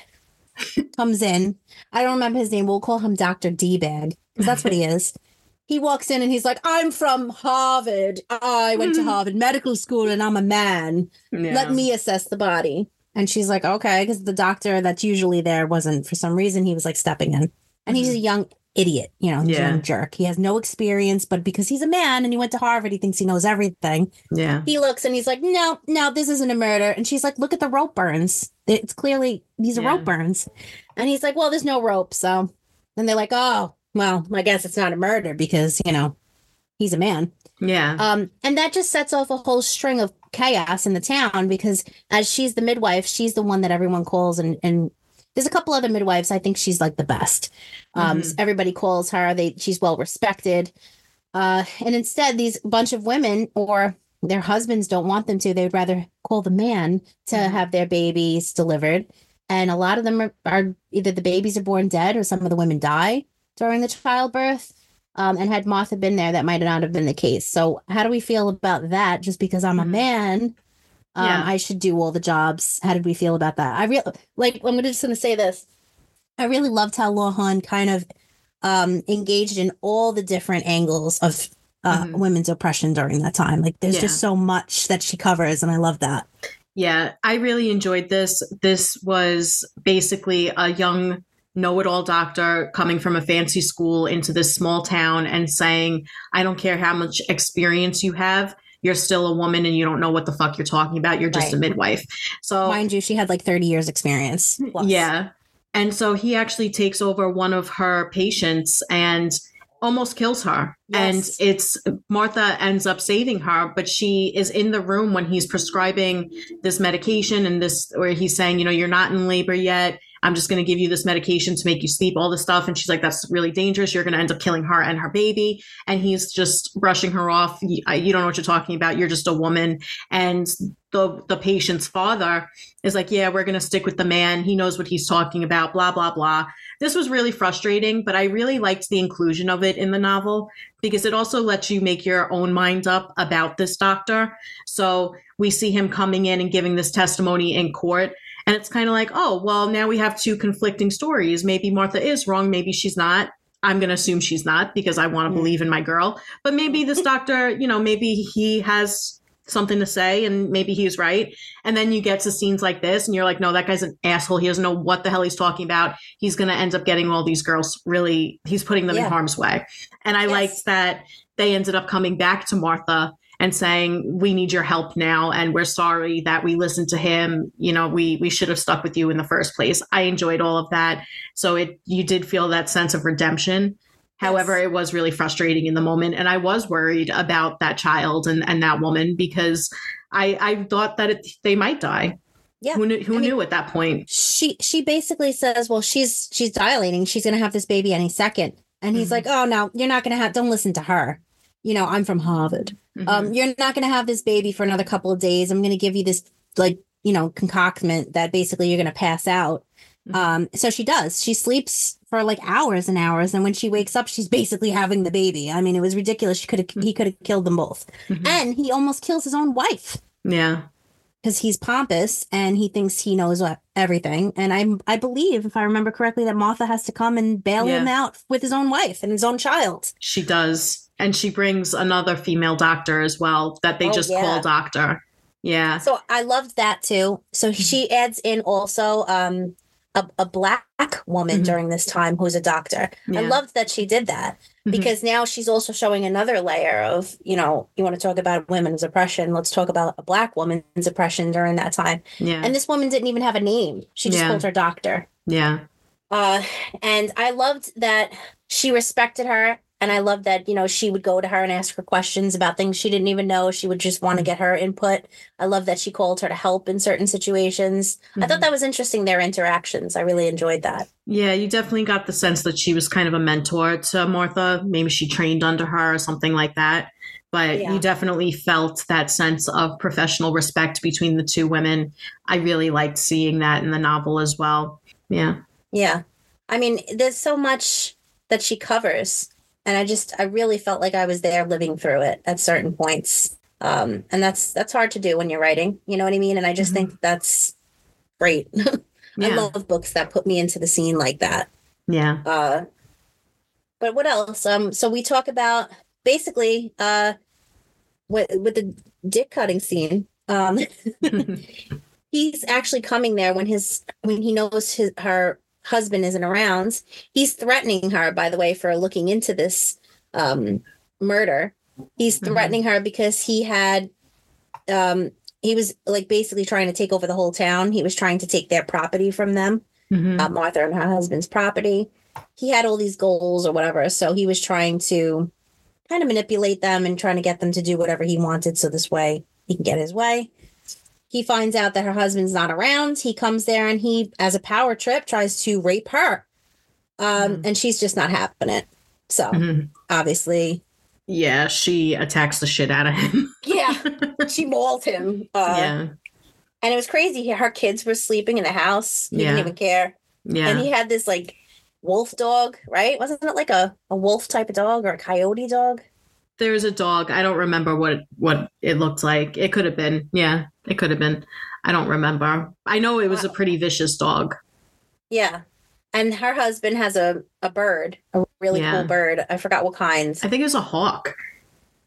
<laughs> comes in. I don't remember his name. We'll call him Doctor D bag because that's what he is. <laughs> He walks in and he's like, "I'm from Harvard. I went to Hmm. Harvard Medical School, and I'm a man." yeah. let me assess the body. And she's like, okay, because the doctor that's usually there wasn't for some reason. He was like stepping in, and he's a young idiot, you know, he's a Yeah. young jerk. He has no experience, but because he's a man and he went to Harvard, he thinks he knows everything. Yeah. He looks and he's like, no, no, this isn't a murder. And she's like, look at the rope burns. It's clearly these are Yeah. rope burns. And he's like, well, there's no rope, so. And they're like, oh, well, I guess it's not a murder because you know he's a man. Yeah. Um, and that just sets off a whole string of chaos in the town because as she's the midwife, she's the one that everyone calls and and there's a couple other midwives. I think she's like the best. Um, Mhm. everybody calls her. They she's well respected. Uh, and instead, these bunch of women or their husbands don't want them to. They'd rather call the man to Mhm. have their babies delivered. And a lot of them are, are either the babies are born dead or some of the women die during the childbirth. Um, and had Martha been there, that might not have been the case. So, how do we feel about that? Just because I'm a Mhm. man, um, Yeah. I should do all the jobs. How did we feel about that? I really like. I'm just going to say this. I really loved how Lawhon kind of um, engaged in all the different angles of uh, Mhm. women's oppression during that time. Like, there's Yeah. just so much that she covers, and I love that. Yeah, I really enjoyed this. This was basically a young know it all doctor coming from a fancy school into this small town and saying, I don't care how much experience you have, you're still a woman and you don't know what the fuck you're talking about. You're just Right. a midwife. So, Mind you, she had like 30 years experience. plus. yeah. And so he actually takes over one of her patients and almost kills her. Yes. And it's Martha ends up saving her, but she is in the room when he's prescribing this medication and this, where he's saying, you know, you're not in labor yet. I'm just going to give you this medication to make you sleep, all this stuff. And she's like, that's really dangerous. You're going to end up killing her and her baby. And he's just brushing her off. You, you don't know what you're talking about. You're just a woman. And the, the patient's father is like, yeah, we're going to stick with the man. He knows what he's talking about, blah, blah, blah. This was really frustrating, but I really liked the inclusion of it in the novel because it also lets you make your own mind up about this doctor. So we see him coming in and giving this testimony in court. And it's kind of like, oh, well, now we have two conflicting stories. Maybe Martha is wrong. Maybe she's not. I'm going to assume she's not because I want to Mm. believe in my girl. But maybe this <laughs> doctor, you know, maybe he has something to say and maybe he's right. And then you get to scenes like this and you're like, no, that guy's an asshole. He doesn't know what the hell he's talking about. He's going to end up getting all these girls really, he's putting them in harm's way. And I Yes. liked that they ended up coming back to Martha and saying, we need your help now. And we're sorry that we listened to him. You know, we, we should have stuck with you in the first place. I enjoyed all of that. So it, you did feel that sense of redemption. However, Yes. it was really frustrating in the moment. And I was worried about that child and, and that woman because I, I thought that it, they might die. Yeah. Who knew, who I mean- knew at that point? she she basically says, "Well, she's she's dilating. She's going to have this baby any second. And he's Mhm. like, "Oh no, you're not going to have. Don't listen to her. You know, I'm from Harvard. Mhm. Um, you're not going to have this baby for another couple of days. I'm going to give you this like you know concoction that basically you're going to pass out." Mhm. Um, so she does. She sleeps for like hours and hours, and when she wakes up, she's basically having the baby. I mean, it was ridiculous. She could have he could have killed them both, Mhm. and he almost kills his own wife yeah. because he's pompous and he thinks he knows what, everything. And I I believe, if I remember correctly, that Martha has to come and bail him out with his own wife and his own child. She does. And she brings another female doctor as well that they Oh, just yeah. call doctor. Yeah. So I loved that too. So she adds in also um a, a black woman Mhm. during this time who's a doctor. I loved that she did that Mhm. because now she's also showing another layer of, you know, you want to talk about women's oppression. Let's talk about a black woman's oppression during that time. Yeah. And this woman didn't even have a name. She just Yeah. called her doctor. yeah. Uh, and I loved that she respected her. And I love that, you know, she would go to her and ask her questions about things she didn't even know. She would just want to get her input. I love that she called her to help in certain situations. I thought Mhm. that was interesting, their interactions. I really enjoyed that. Yeah, you definitely got the sense that she was kind of a mentor to Martha. Maybe she trained under her or something like that. But Yeah. you definitely felt that sense of professional respect between the two women. I really liked seeing that in the novel as well. Yeah. Yeah. I mean, there's so much that she covers. And I just, I really felt like I was there living through it at certain points. Um, and that's, that's hard to do when you're writing. You know what I mean? And I just Mhm. think that's great. <laughs> I love books that put me into the scene like that. yeah. Uh, but what else? Um, so we talk about basically uh, with with the dick cutting scene. Um, <laughs> <laughs> he's actually coming there when his when he knows his her husband isn't around. He's threatening her, by the way, for looking into this um, murder. He's Mhm. threatening her because he had um, he was like basically trying to take over the whole town. He was trying to take their property from them Mhm. uh, Martha and her husband's property. He had all these goals or whatever, so he was trying to kind of manipulate them and trying to get them to do whatever he wanted, so this way he can get his way. He finds out that her husband's not around. He comes there and he, as a power trip, tries to rape her, um, Mhm. and she's just not having it. So Mhm. obviously, Yeah, she attacks the shit out of him. yeah, <laughs> she mauled him. Uh, yeah. and it was crazy. Her kids were sleeping in the house. He Yeah. didn't even care. Yeah. and he had this like wolf dog, right? Wasn't it like a, a wolf type of dog or a coyote dog? There's a dog. I don't remember what what it looked like. It could have been. Yeah, it could have been. I don't remember. I know it was a pretty vicious dog. Yeah. And her husband has a, a bird, a really Yeah. cool bird. I forgot what kind. I think it was a hawk.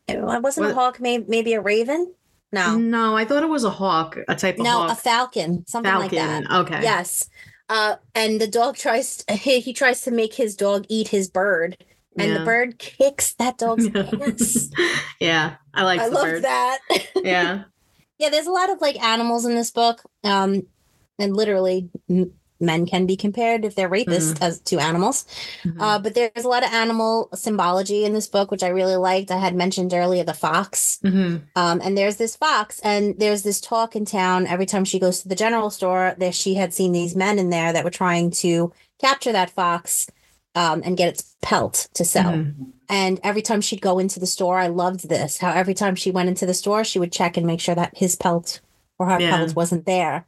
It wasn't a hawk, maybe, maybe a raven? No. No, I thought it was a hawk, a type of No, a falcon, something like Falcon. that. Okay. Yes. Uh, and the dog tries <laughs> he, he tries to make his dog eat his bird, and the bird kicks that dog's <laughs> ass. <laughs> yeah, I like that. I love that. Yeah. <laughs> Yeah, there's a lot of like animals in this book. Um, and literally m- men can be compared if they're rapists as to animals. Mhm. Uh, but there's a lot of animal symbology in this book, which I really liked. I had mentioned earlier the fox. Mhm. Um, and there's this fox, and there's this talk in town every time she goes to the general store that she had seen these men in there that were trying to capture that fox um, and get its pelt to sell. Mhm. And every time she'd go into the store, I loved this. How every time she went into the store, she would check and make sure that his pelt or her Yeah. pelt wasn't there.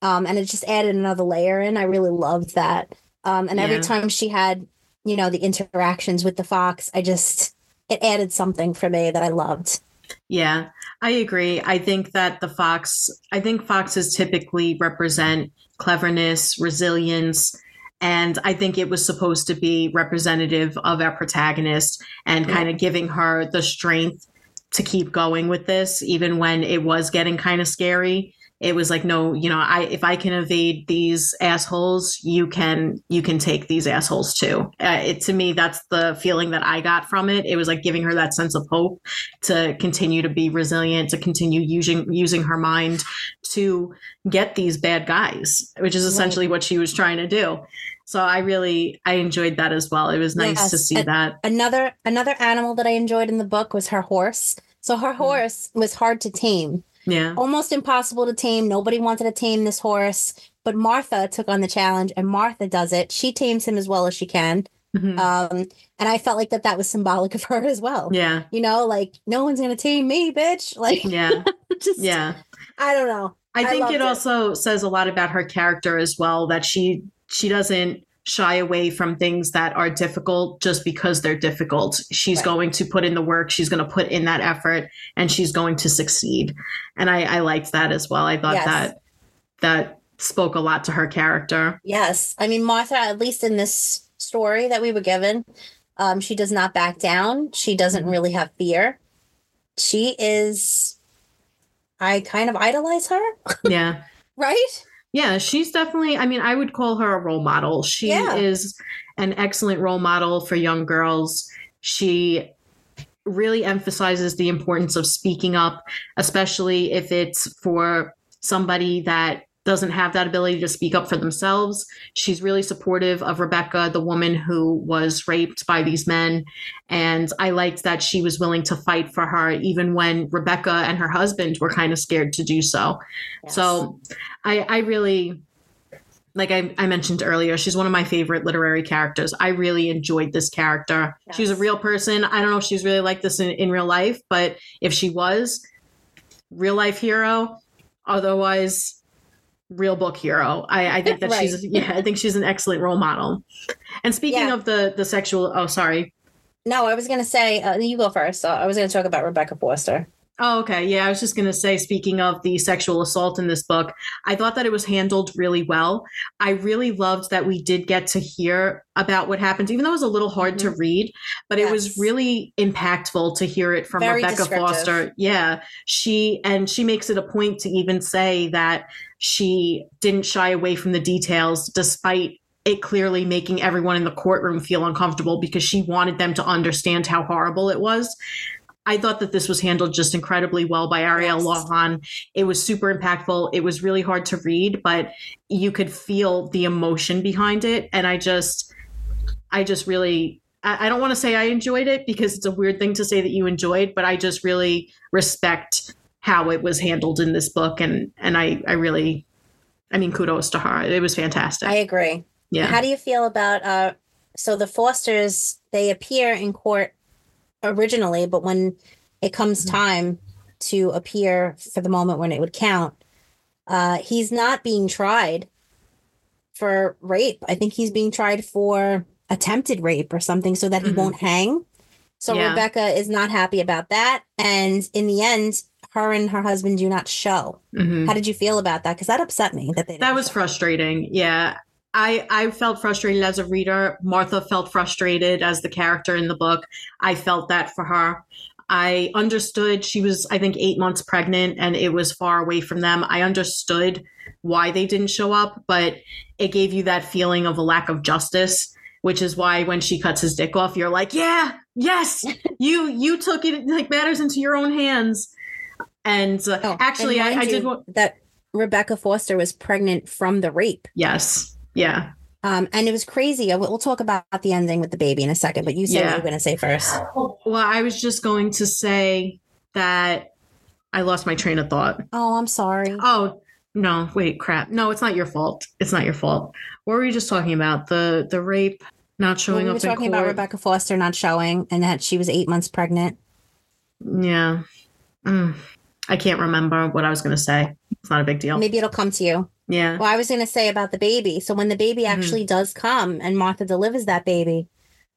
Um, and it just added another layer in. I really loved that. Um, and every time she had, you know, the interactions with the fox, I just it added something for me that I loved. Yeah, I agree. I think that the fox, I think foxes typically represent cleverness, resilience, and I think it was supposed to be representative of our protagonist and kind of giving her the strength to keep going with this, even when it was getting kind of scary. It was like, no, you know, I if I can evade these assholes, you can you can take these assholes too. Uh, it to me, that's the feeling that I got from it. It was like giving her that sense of hope to continue to be resilient, to continue using using her mind to get these bad guys, which is essentially what she was trying to do. So I really I enjoyed that as well. It was nice to see and- that. Another another animal that I enjoyed in the book was her horse. So her horse was hard to tame. Yeah. almost impossible to tame. Nobody wanted to tame this horse, but Martha took on the challenge, and Martha does it. She tames him as well as she can, Mhm. um, and I felt like that that was symbolic of her as well. yeah. You know, like no one's gonna tame me, bitch. <laughs> Like, Yeah. <laughs> just Yeah. I don't know. I I think it it. also says a lot about her character as well that she she doesn't shy away from things that are difficult just because they're difficult. She's Right. going to put in the work, she's going to put in that effort and she's going to succeed. And I I liked that as well. I thought Yes. that that spoke a lot to her character. Yes, I mean Martha. At least in this story that we were given, um, she does not back down. She doesn't really have fear. She is. I kind of idolize her, <laughs> Yeah. right? Yeah, she's definitely, I mean, I would call her a role model. She Yeah. is an excellent role model for young girls. She really emphasizes the importance of speaking up, especially if it's for somebody that doesn't have that ability to speak up for themselves. She's really supportive of Rebecca, the woman who was raped by these men. And I liked that she was willing to fight for her, even when Rebecca and her husband were kind of scared to do so. Yes. So I, I really, like I, I mentioned earlier, she's one of my favorite literary characters. I really enjoyed this character. She was a real person. I don't know if she's really like this in, in real life, but if she was, real life hero. Otherwise, real book hero. I, I think that she's yeah, I think she's an excellent role model. And speaking Yeah. of the the sexual oh sorry. No, I was going to say, uh, you go first. So I was going to talk about Rebecca Foster. Oh, okay. Yeah, I was just going to say, speaking of the sexual assault in this book, I thought that it was handled really well. I really loved that we did get to hear about what happened, even though it was a little hard to mm-hmm. read, but it was really impactful to hear it from Very Rebecca. Foster. Yeah. She, and she makes it a point to even say that she didn't shy away from the details despite it clearly making everyone in the courtroom feel uncomfortable because she wanted them to understand how horrible it was. I thought that this was handled just incredibly well by Ariel Yes. Lawhon. It was super impactful. It was really hard to read, but you could feel the emotion behind it. And I just, I just really, I, I don't want to say I enjoyed it because it's a weird thing to say that you enjoyed, but I just really respect how it was handled in this book. And, and I, I really, I mean, kudos to her. It was fantastic. I agree. yeah. How do you feel about uh so the Fosters they appear in court originally, but when it comes Mhm. time to appear for the moment when it would count, uh he's not being tried for rape. I think he's being tried for attempted rape or something so that he Mhm. won't hang. So Yeah. Rebecca is not happy about that and in the end her and her husband do not show. Mhm. How did you feel about that? Because that upset me that they that was show. frustrating yeah i i felt frustrated as a reader. Martha felt frustrated as the character in the book. I felt that for her. I understood she was i think eight months pregnant and it was far away from them. I understood why they didn't show up but it gave you that feeling of a lack of justice which is why when she cuts his dick off you're like yeah yes <laughs> you you took it like matters into your own hands. And uh, Oh, and actually I, I did want that Rebecca Foster was pregnant from the rape. yes yeah Um, and it was crazy. We'll talk about the ending with the baby in a second, but you said Yeah. what you were going to say first. Well, I was just going to say that I lost my train of thought. Oh, I'm sorry. Oh, no, wait, crap. No, it's not your fault. It's not your fault. What were you just talking about? The the rape not Well, showing we were up in talking court. about Rebecca Foster not showing and that she was eight months pregnant. Yeah. Mm. I can't remember what I was going to say. It's not a big deal. Maybe it'll come to you. Yeah. Well, I was going to say about the baby. So when the baby Mhm. actually does come and Martha delivers that baby,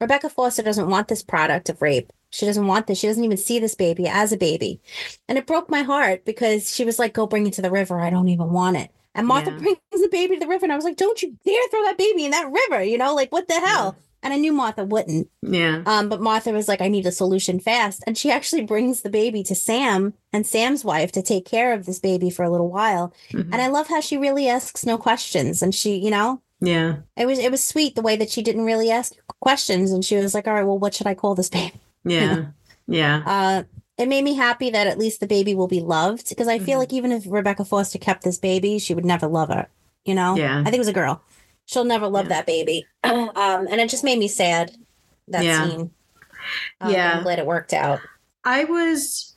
Rebecca Foster doesn't want this product of rape. She doesn't want this. She doesn't even see this baby as a baby. And it broke my heart because she was like, go bring it to the river. I don't even want it. And Martha Yeah. <laughs> brings the baby to the river. And I was like, don't you dare throw that baby in that river. You know, like what the hell? And I knew Martha wouldn't. Yeah. Um, but Martha was like, I need a solution fast. And she actually brings the baby to Sam and Sam's wife to take care of this baby for a little while. Mhm. And I love how she really asks no questions. And she, you know, Yeah. it was it was sweet the way that she didn't really ask questions. And she was like, All right, well, what should I call this baby? Yeah. <laughs> Yeah. Uh it made me happy that at least the baby will be loved because I feel Mhm. like even if Rebecca Foster kept this baby, she would never love her. You know? Yeah. I think it was a girl. She'll never love Yeah. that baby. <clears throat> um, and it just made me sad that Yeah. scene. Um, Yeah. I'm glad it worked out. I was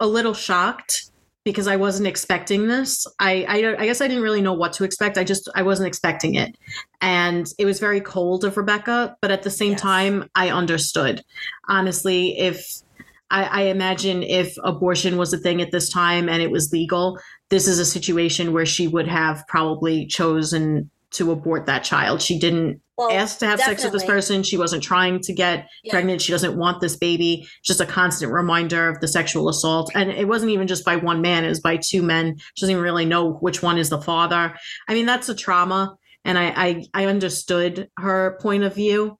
a little shocked because I wasn't expecting this. I, I I guess I didn't really know what to expect. I just I wasn't expecting it, and it was very cold of Rebecca. But at the same Yes. time, I understood. Honestly, if I, I imagine if abortion was a thing at this time and it was legal, this is a situation where she would have probably chosen to abort that child. She didn't Well, ask to have sex with this person. She wasn't trying to get Yeah. pregnant. She doesn't want this baby. Just a constant reminder of the sexual assault. And it wasn't even just by one man, it was by two men. She doesn't even really know which one is the father. I mean, that's a trauma. And I, I, I understood her point of view,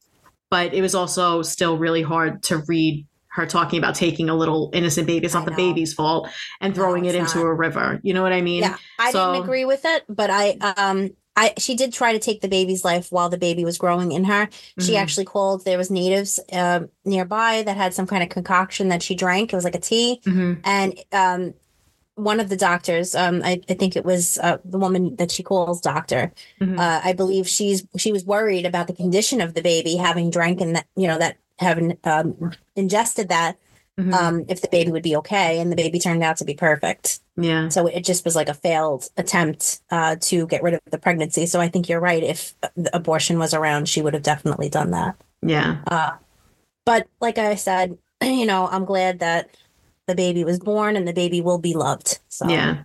but it was also still really hard to read her talking about taking a little innocent baby. It's not the baby's fault and No, throwing it into not. a river. You know what I mean? yeah, I so- didn't agree with it, but I um I she did try to take the baby's life while the baby was growing in her. She Mhm. actually called there was natives um nearby that had some kind of concoction that she drank. It was like a tea, Mhm. and um one of the doctors, um, I, I think it was uh, the woman that she calls doctor. Mhm. Uh, I believe she's she was worried about the condition of the baby, having drank and that you know that having um, ingested that, Mhm. um, if the baby would be okay, and the baby turned out to be perfect. yeah. So it just was like a failed attempt uh, to get rid of the pregnancy. So I think you're right. If the abortion was around, she would have definitely done that. Yeah. Uh, but like I said, <clears throat> you know, I'm glad that the baby was born and the baby will be loved. So Yeah.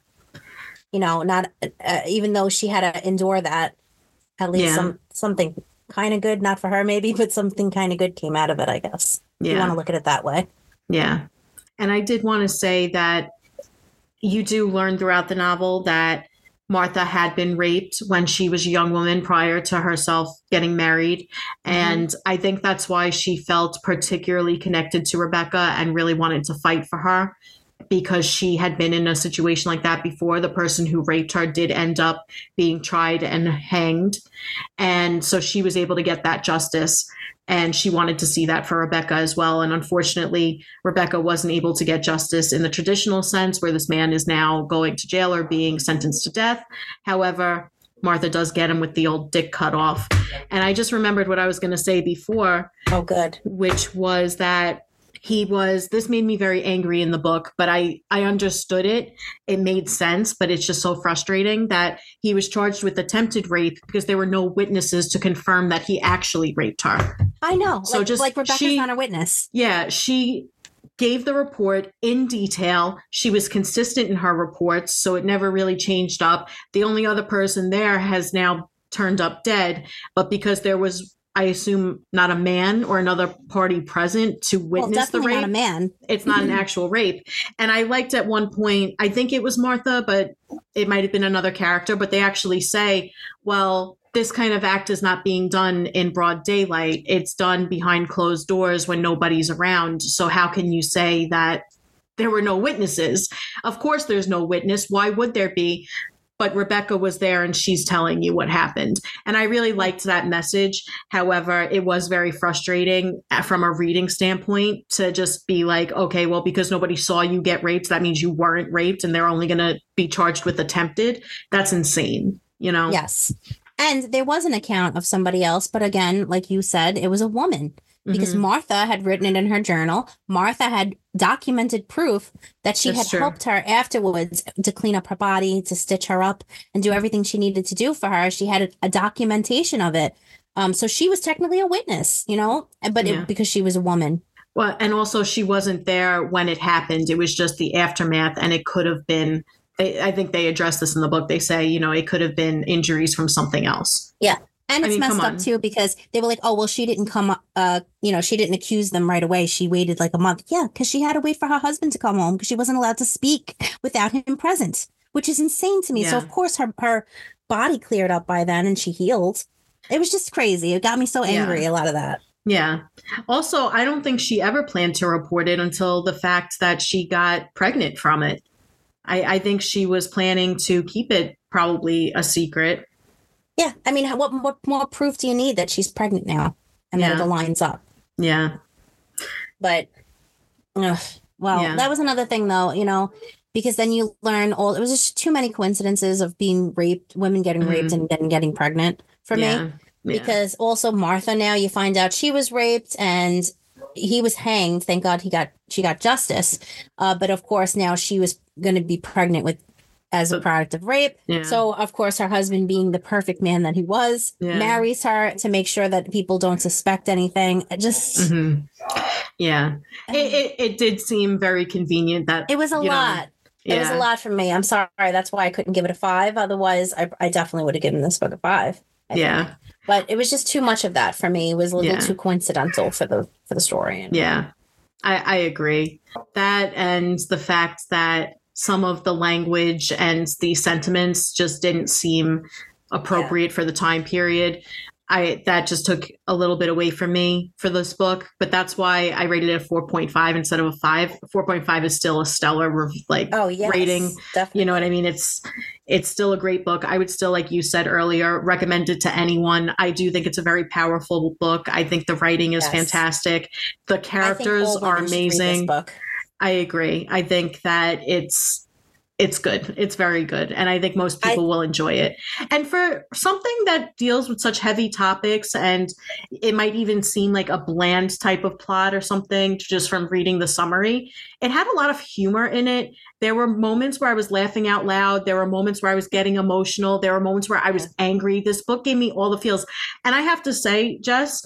you know, not uh, even though she had to endure that, at least Yeah. some something kind of good, not for her maybe, <laughs> but something kind of good came out of it. I guess if you want to look at it that way. Yeah. And I did want to say that you do learn throughout the novel that Martha had been raped when she was a young woman prior to herself getting married. Mm-hmm. And I think that's why she felt particularly connected to Rebecca and really wanted to fight for her because she had been in a situation like that before. The person who raped her did end up being tried and hanged. And so she was able to get that justice. And she wanted to see that for Rebecca as well. And unfortunately, Rebecca wasn't able to get justice in the traditional sense, where this man is now going to jail or being sentenced to death. However, Martha does get him with the old dick cut off. And I just remembered what I was going to say before, Oh, good. which was that he was this made me very angry in the book but i i understood it it made sense but it's just so frustrating that he was charged with attempted rape because there were no witnesses to confirm that he actually raped her I know. So like, just like Rebecca's she- not a witness. yeah she gave the report in detail she was consistent in her reports so it never really changed up the only other person there has now turned up dead but because there was I assume not a man or another party present to Well, witness the rape not a man. it's not an <clears throat> actual rape. And I liked at one point, I think it was Martha, but it might have been another character, but they actually say, well, this kind of act is not being done in broad daylight. It's done behind closed doors when nobody's around. So how can you say that there were no witnesses? Of course, there's no witness. Why would there be? But Rebecca was there and she's telling you what happened. And I really liked that message. However, it was very frustrating uh, from a reading standpoint to just be like, okay, well, because nobody saw you get raped, that means you weren't raped and they're only going to be charged with attempted. That's insane, you know? Yes. And there was an account of somebody else, but again, like you said, it was a woman because Mhm. Martha had written it in her journal. Martha had documented proof that she That's had true. helped her afterwards to clean up her body, to stitch her up, and do everything she needed to do for her. She had a, a documentation of it. Um, so she was technically a witness, you know, but Yeah. it, because she was a woman. Well, and also she wasn't there when it happened. It was just the aftermath, and it could have been. I think they address this in the book. They say, you know, it could have been injuries from something else. And I it's mean, messed up too because they were like, "Oh, well, she didn't come. Uh, you know, she didn't accuse them right away. She waited like a month. Yeah, because she had to wait for her husband to come home because she wasn't allowed to speak without him present, which is insane to me. So of course her her body cleared up by then and she healed. It was just crazy. It got me so Yeah. angry. A lot of that. Yeah. Also, I don't think she ever planned to report it until the fact that she got pregnant from it. I, I think she was planning to keep it probably a secret. Yeah, I mean, what what more proof do you need that she's pregnant now and that Yeah. it aligns up? Yeah. But, ugh, well, Yeah. that was another thing, though, you know, because then you learn all. It was just too many coincidences of being raped, women getting raped, and then getting pregnant for me. Mm-hmm. yeah. Yeah. Because also Martha, now you find out she was raped and he was hanged. Thank God he got she got justice. Uh, but of course, now she was going to be pregnant with as a product of rape. Yeah. So of course, her husband, being the perfect man that he was, Yeah. marries her to make sure that people don't suspect anything. It just. Mhm. Yeah. It, it, it did seem very convenient that It was a you know, lot. It was a lot for me. I'm sorry. That's why I couldn't give it a five. Otherwise, I, I definitely would have given this book a five. I think. Yeah. But it was just too much of that for me. It was a little Yeah. too coincidental for the for the story. Yeah, I, I agree. That and the fact that some of the language and the sentiments just didn't seem appropriate for the time period. I that just took a little bit away from me for this book, but that's why I rated it a 4.5 instead of a 5. 4.5 is still a stellar like Oh yes, rating. Definitely. you know what I mean? It's it's still a great book. I would still, like you said earlier, recommend it to anyone. I do think it's a very powerful book. I think the writing is Yes. fantastic. The characters are women read this amazing. book. I agree. I think that it's it's good. It's very good. And I think most people I, will enjoy it. And for something that deals with such heavy topics and it might even seem like a bland type of plot or something just from reading the summary, it had a lot of humor in it. There were moments where I was laughing out loud. There were moments where I was getting emotional. There were moments where I was angry. This book gave me all the feels. And I have to say, Jess,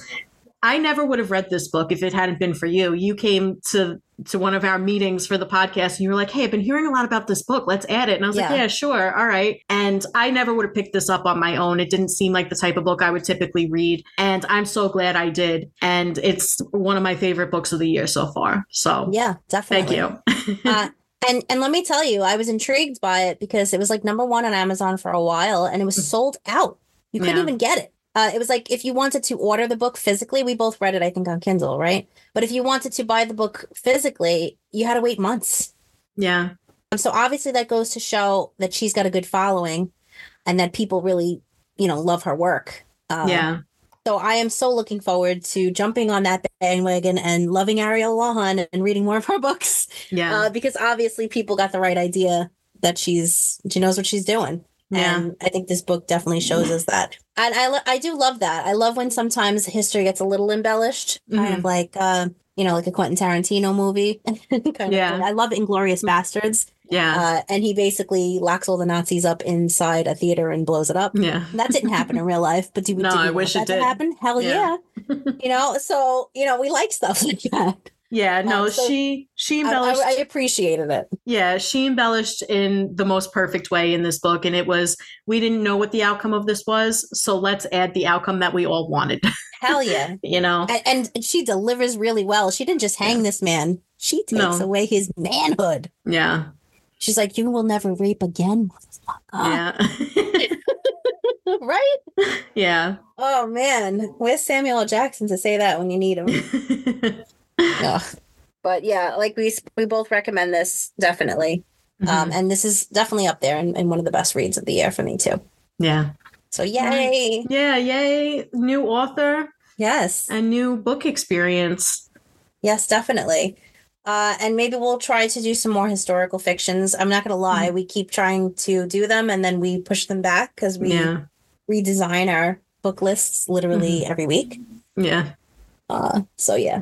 I never would have read this book if it hadn't been for you. You came to to one of our meetings for the podcast and you were like, Hey, I've been hearing a lot about this book. Let's add it. And I was yeah. like, Yeah, sure. All right. And I never would have picked this up on my own. It didn't seem like the type of book I would typically read. And I'm so glad I did. And it's one of my favorite books of the year so far. So yeah, definitely. Thank you. <laughs> uh, and and let me tell you, I was intrigued by it because it was like number one on Amazon for a while and it was mm. sold out. You couldn't yeah. even get it. Uh, it was like if you wanted to order the book physically, we both read it, I think, on Kindle, right? But if you wanted to buy the book physically, you had to wait months. Yeah. Um, so obviously, that goes to show that she's got a good following, and that people really, you know, love her work. Um, yeah. So I am so looking forward to jumping on that bandwagon and loving Ariel Lawhon and reading more of her books. Yeah. Uh, because obviously, people got the right idea that she's she knows what she's doing. Yeah. And I think this book definitely shows us that. And I, I do love that. I love when sometimes history gets a little embellished, kind mm-hmm. of like, uh, you know, like a Quentin Tarantino movie. <laughs> kind yeah. Of, I love Inglourious Basterds. Yeah. Uh, and he basically locks all the Nazis up inside a theater and blows it up. Yeah. That didn't happen in real life, but do, we, <laughs> no, do I wish it did. happen? Hell yeah. yeah. <laughs> you know, so, you know, we like stuff like that. Yeah, no, um, so she she embellished. I, I, appreciated it. Yeah, she embellished in the most perfect way in this book, and it was we didn't know what the outcome of this was, so let's add the outcome that we all wanted. Hell yeah, <laughs> you know, and, and, she delivers really well. She didn't just hang yeah. this man; she takes no. away his manhood. Yeah, she's like, "You will never rape again, motherfucker." Yeah. <laughs> right? <laughs> Yeah. Oh man, where's Samuel L. Jackson to say that when you need him? Yeah. But yeah, like we we both recommend this definitely. Mm-hmm. Um, and this is definitely up there and, and one of the best reads of the year for me too. Yeah. So yay. Yeah, yay. New author. Yes. A new book experience. Yes, definitely. Uh, and maybe we'll try to do some more historical fictions. I'm not going to lie, mm-hmm. we keep trying to do them and then we push them back because we yeah. redesign our book lists literally mm-hmm. every week. Yeah. Uh, so yeah.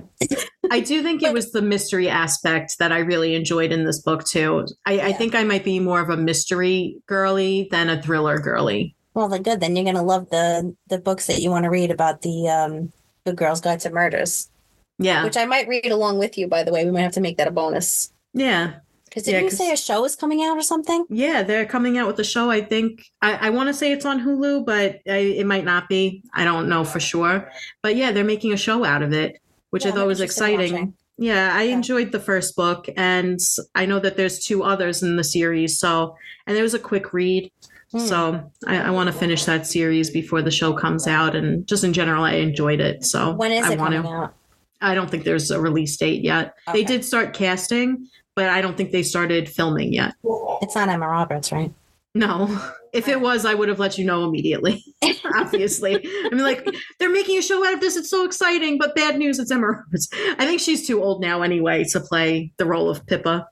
I do think it was the mystery aspect that I really enjoyed in this book too. I, yeah. I think I might be more of a mystery girly than a thriller girly. Well, then good. Then you're gonna love the the books that you want to read about the um the Girls Guide to Murders. Yeah, which I might read along with you. By the way, we might have to make that a bonus. Yeah, because did yeah, you say a show is coming out or something? Yeah, they're coming out with a show. I think I, I want to say it's on Hulu, but I, it might not be. I don't know for sure. But yeah, they're making a show out of it, which yeah, I thought was exciting. Yeah, I enjoyed the first book, and I know that there's two others in the series. So, and there was a quick read. Hmm. So I, I want to finish that series before the show comes out, and just in general, I enjoyed it. So when is I it coming out? I don't think there's a release date yet. Okay. They did start casting, but I don't think they started filming yet. It's not Emma Roberts, right? No. If it was, I would have let you know immediately. <laughs> Obviously. I mean, like, they're making a show out of this. It's so exciting, but bad news, it's Emma Roberts. I think she's too old now anyway to play the role of Pippa.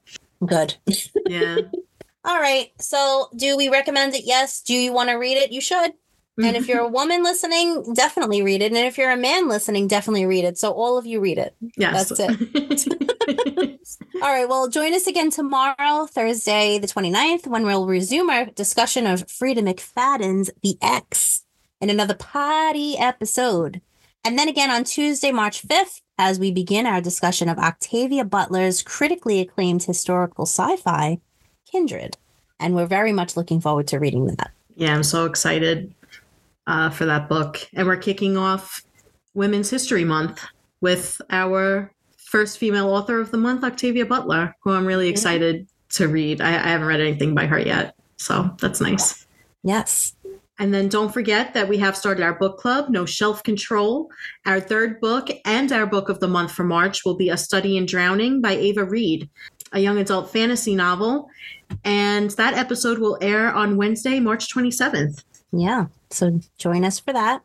Good. Yeah. <laughs> All right. So, do we recommend it? Yes. Do you want to read it? You should. And if mm-hmm. you're a woman listening, definitely read it. And if you're a man listening, definitely read it. So all of you read it. Yes. That's it. <laughs> all right. Well, join us again tomorrow, Thursday, the 29th, when we'll resume our discussion of Freida McFadden's The X in another party episode. And then again on Tuesday, March 5th, as we begin our discussion of Octavia Butler's critically acclaimed historical sci fi, Kindred. And we're very much looking forward to reading that. Yeah, I'm so excited uh, for that book. And we're kicking off Women's History Month with our first female author of the month, Octavia Butler, who I'm really excited to read. I, I haven't read anything by her yet. So that's nice. Yes. And then don't forget that we have started our book club, No Shelf Control. Our third book and our book of the month for March will be A Study in Drowning by Ava Reid, a young adult fantasy novel. And that episode will air on Wednesday, March 27th. Yeah. So join us for that.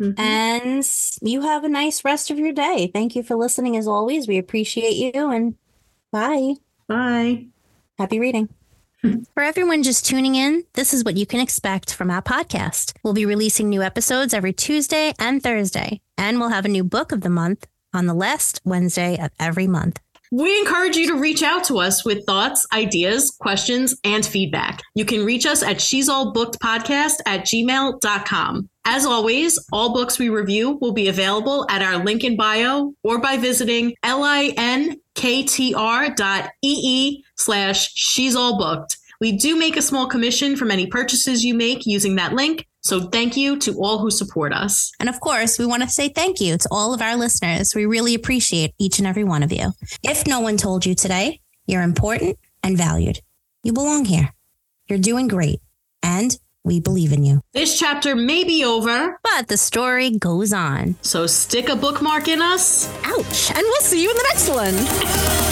Mm-hmm. And you have a nice rest of your day. Thank you for listening as always. We appreciate you and bye. Bye. Happy reading. <laughs> For everyone just tuning in, this is what you can expect from our podcast. We'll be releasing new episodes every Tuesday and Thursday, and we'll have a new book of the month on the last Wednesday of every month. We encourage you to reach out to us with thoughts, ideas, questions, and feedback. You can reach us at she's all booked podcast at gmail.com. As always, all books we review will be available at our link in bio or by visiting linktr.ee slash she's all booked. We do make a small commission from any purchases you make using that link. So thank you to all who support us. And of course, we want to say thank you to all of our listeners. We really appreciate each and every one of you. If no one told you today, you're important and valued. You belong here. You're doing great. And we believe in you. This chapter may be over, but the story goes on. So stick a bookmark in us. Ouch. And we'll see you in the next one. <laughs>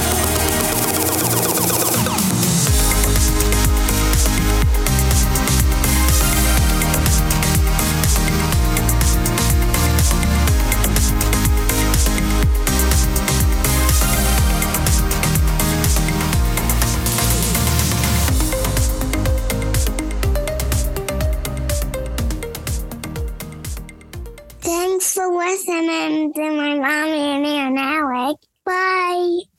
and then my mommy and Aunt Alec. Bye.